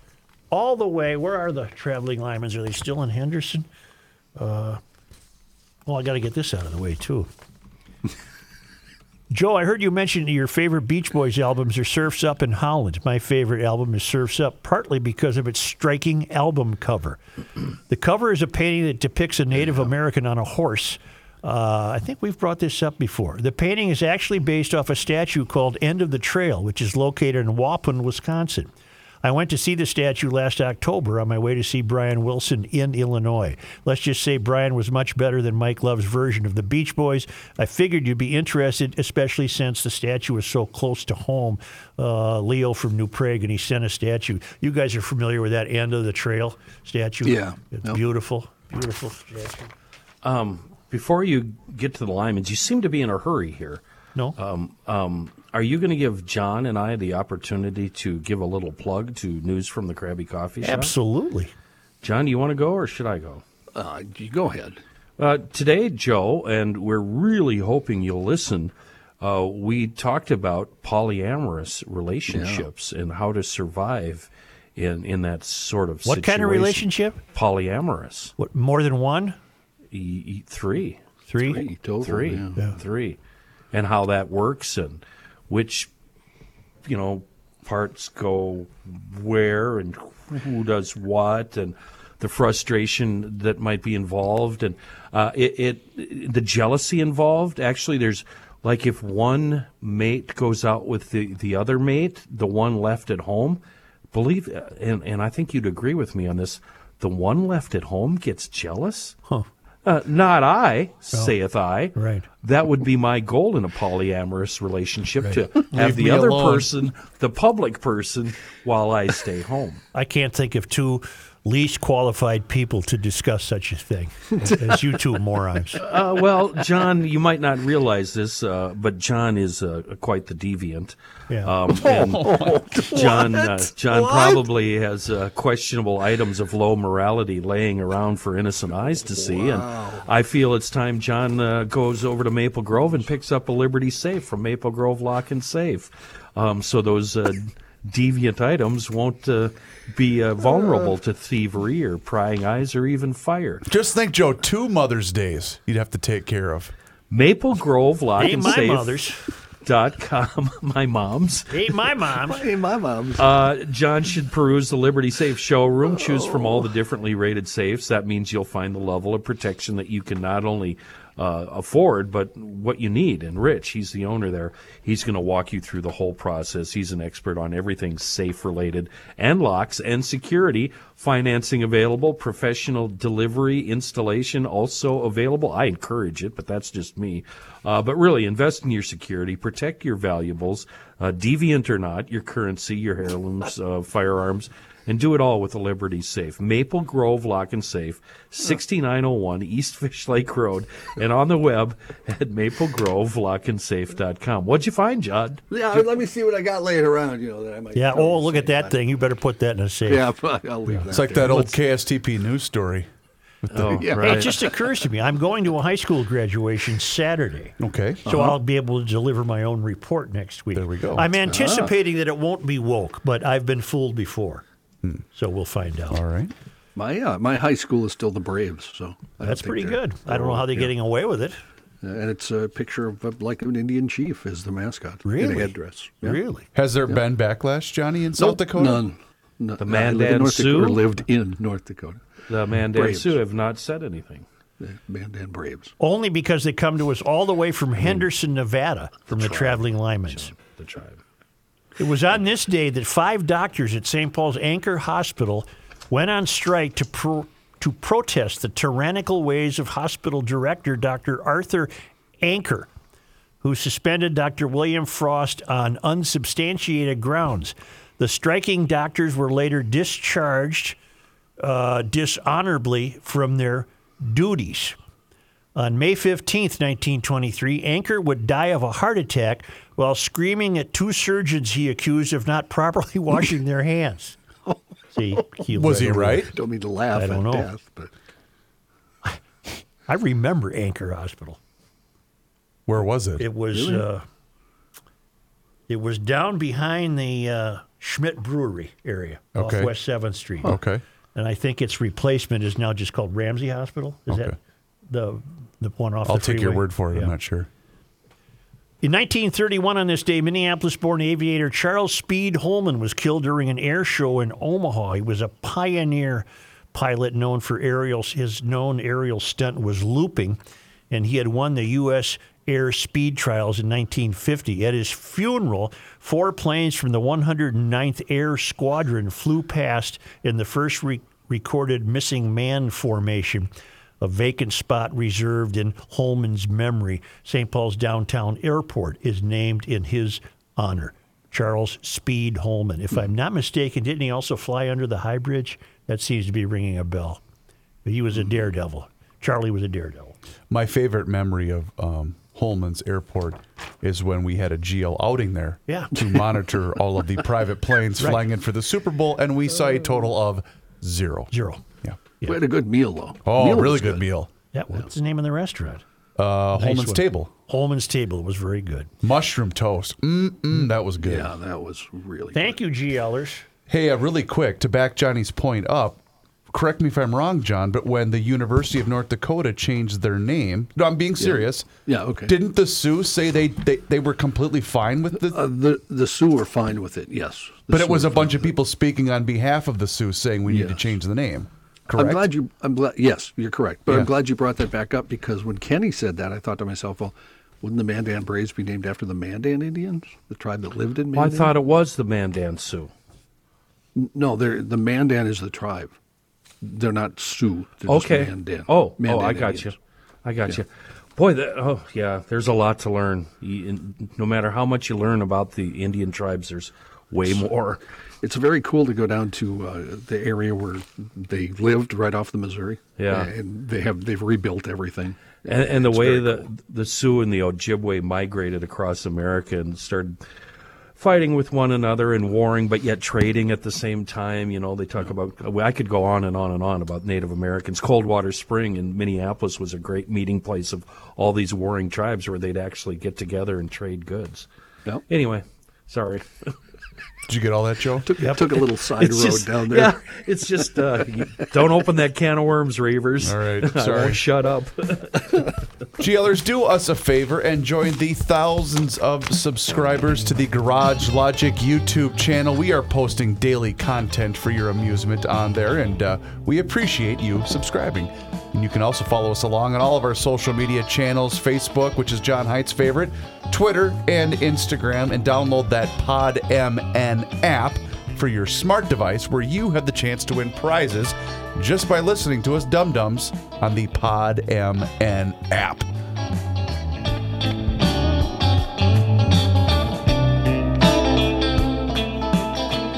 all the way. Where are the traveling linemen? Are they still in Henderson? Uh, well, I got to get this out of the way too. Joe, I heard you mention your favorite Beach Boys albums are Surfs Up and Holland. My favorite album is Surfs Up, partly because of its striking album cover. the cover is a painting that depicts a Native American on a horse. Uh, I think we've brought this up before. The painting is actually based off a statue called End of the Trail, which is located in Waupun, Wisconsin. I went to see the statue last October on my way to see Brian Wilson in Illinois. Let's just say Brian was much better than Mike Love's version of the Beach Boys. I figured you'd be interested, especially since the statue is so close to home. Uh, Leo from New Prague, and he sent a statue. You guys are familiar with that end of the trail statue? Yeah. It's Yep. beautiful, beautiful statue. Um, before you get to the Lymans, you seem to be in a hurry here. No. Um, um, are you going to give John and I the opportunity to give a little plug to News from the Krabby Coffee Shop? Absolutely. John, do you want to go or should I go? Uh, you go ahead. Uh, today, Joe, and we're really hoping you'll listen. Uh, we talked about polyamorous relationships and how to survive in in that sort of situation. What kind of relationship? Polyamorous. What more than one? E- e- three. Three? Three total, Three. yeah. Three. And how that works and which, you know, parts go where and who does what and the frustration that might be involved and uh, it, it the jealousy involved. Actually, there's like if one mate goes out with the, the other mate, the one left at home, believe, and, and I think you'd agree with me on this, the one left at home gets jealous. Huh. Uh, not I, saith I. Right. That would be my goal in a polyamorous relationship to have the other alone. person, the public person, while I stay home. I can't think of two least qualified people to discuss such a thing as you two morons. Uh, well, John, you might not realize this, uh, but John is uh, quite the deviant. Yeah. Um, and John, uh, John probably has uh, questionable items of low morality laying around for innocent eyes to see. And I feel it's time John uh, goes over to Maple Grove and picks up a Liberty safe from Maple Grove Lock and Safe, um, so those uh, deviant items won't uh, be uh, vulnerable to thievery or prying eyes or even fire. Just think, Joe, two Mother's Days you'd have to take care of. Maple Grove Lock Ain't and my Safe. mother's. Dot com, my mom's. Ain't my mom. Hey, my mom's. Uh, John should peruse the Liberty Safe showroom. Choose from all the differently rated safes. That means you'll find the level of protection that you can not only uh, afford, but what you need. And Rich, he's the owner there. He's going to walk you through the whole process. He's an expert on everything safe related and locks and security. Financing available, professional delivery, installation also available. I encourage it, but that's just me. Uh, but really, invest in your security, protect your valuables, uh, deviant or not, your currency, your heirlooms, uh, firearms, and do it all with a Liberty Safe. Maple Grove Lock and Safe, 6901 East Fish Lake Road, and on the web at maplegrovelockandsafe.com. What'd you find, John? Yeah, let me see what I got laying around. You know that I might. Yeah. Oh, look at that time. thing. You better put that in a safe. Yeah, I'll leave that. It's like there. that old KSTP news story. Oh, Yeah. right. It just occurs to me. I'm going to a high school graduation Saturday. Okay. So uh-huh. I'll be able to deliver my own report next week. There we go. I'm anticipating ah. that it won't be woke, but I've been fooled before. So we'll find out. All right. My uh, my high school is still the Braves, so I That's pretty good. I don't know how they're getting away with it. And it's a picture of uh, like an Indian chief as the mascot in Really? a headdress. Yeah. Really? Has there been backlash, Johnny, in South Nope, Dakota? None. No, The no, live in Mandan Dakota, Sioux? lived in North Dakota. The Mandan Braves. Sioux have not said anything. The Mandan Braves. Only because they come to us all the way from Henderson, Nevada, from the traveling linemen. The tribe. It was on this day that five doctors at St. Paul's Ancker Hospital went on strike to pro- to protest the tyrannical ways of hospital director Dr. Arthur Ancker, who suspended Dr. William Frost on unsubstantiated grounds. The striking doctors were later discharged uh, dishonorably from their duties. On May 15th, 1923, Ancker would die of a heart attack while screaming at two surgeons he accused of not properly washing their hands. See, keeled Was he over. right? Don't mean to laugh I don't at know. death, but I remember Ancker Hospital. Where was it? It was uh, it was down behind the uh, Schmidt Brewery area Okay. off West Seventh Street. Okay. and I think its replacement is now just called Ramsey Hospital. Is that the the one off? The I'll the take your word for it. Yeah. I'm not sure. In 1931, on this day, Minneapolis born aviator Charles Speed Holman was killed during an air show in Omaha. He was a pioneer pilot known for aerial. His known aerial stunt was looping, and he had won the U.S. Air Speed Trials in 1950. At his funeral, four planes from the 109th Air Squadron flew past in the first re- recorded missing man formation a vacant spot reserved in Holman's memory. St. Paul's downtown airport is named in his honor. Charles Speed Holman. If I'm not mistaken, didn't he also fly under the High Bridge? That seems to be ringing a bell. But he was a daredevil. Charlie was a daredevil. My favorite memory of um, Holman's Airport is when we had a GL outing there Yeah. to monitor all of the private planes flying in for the Super Bowl, and we saw a total of zero. Zero. Yeah. we had a good meal though. Oh, Meal really was good, meal. Yeah, what's the name of the restaurant? Uh, Nice Holman's one. Table. Holman's Table was very good. Mushroom toast. Mm-mm, that was good. Yeah, that was really. Good. Thank you, GLers. Hey, uh, really quick to back Johnny's point up. Correct me if I'm wrong, John, but when the University of North Dakota changed their name, no, I'm being serious. Yeah, okay. Didn't the Sioux say they, they, they were completely fine with the? Uh, the the Sioux were fine with it. Yes, The but it was a bunch of with it. people speaking on behalf of the Sioux saying we need to change the name. Correct. I'm glad you. I'm glad. Yes, you're correct. But Yeah. I'm glad you brought that back up because when Kenny said that, I thought to myself, well, Wouldn't the Mandan Braves be named after the Mandan Indians, the tribe that lived in Well, I thought it was the Mandan Sioux. no, they're the Mandan is the tribe. They're not Sioux. They're just Okay. Mandan. Oh, Mandan oh, I got Indians. you. I got you. Boy, that, oh yeah, there's a lot to learn. You, no matter how much you learn about the Indian tribes, there's way more. It's very cool to go down to uh, the area where they lived, right off the Missouri. Yeah. and they have they've rebuilt everything. And, and the way the the Sioux and the Ojibwe migrated across America and started fighting with one another and warring, but yet trading at the same time. You know, they talk about. I could go on and on and on about Native Americans. Coldwater Spring in Minneapolis was a great meeting place of all these warring tribes where they'd actually get together and trade goods. Yep. Anyway, sorry. Did you get all that, Joe? Took, took a little side It's road just- down there. Yeah, it's just uh, don't open that can of worms, Reavers. All right, sorry. shut up. GLers, do us a favor and join the thousands of subscribers to the Garage Logic YouTube channel. We are posting daily content for your amusement on there, and uh, we appreciate you subscribing. And you can also follow us along on all of our social media channels Facebook, which is John Heights' favorite, Twitter, and Instagram, and download that Pod MN app for your smart device where you have the chance to win prizes just by listening to us dum dums on the Pod MN app.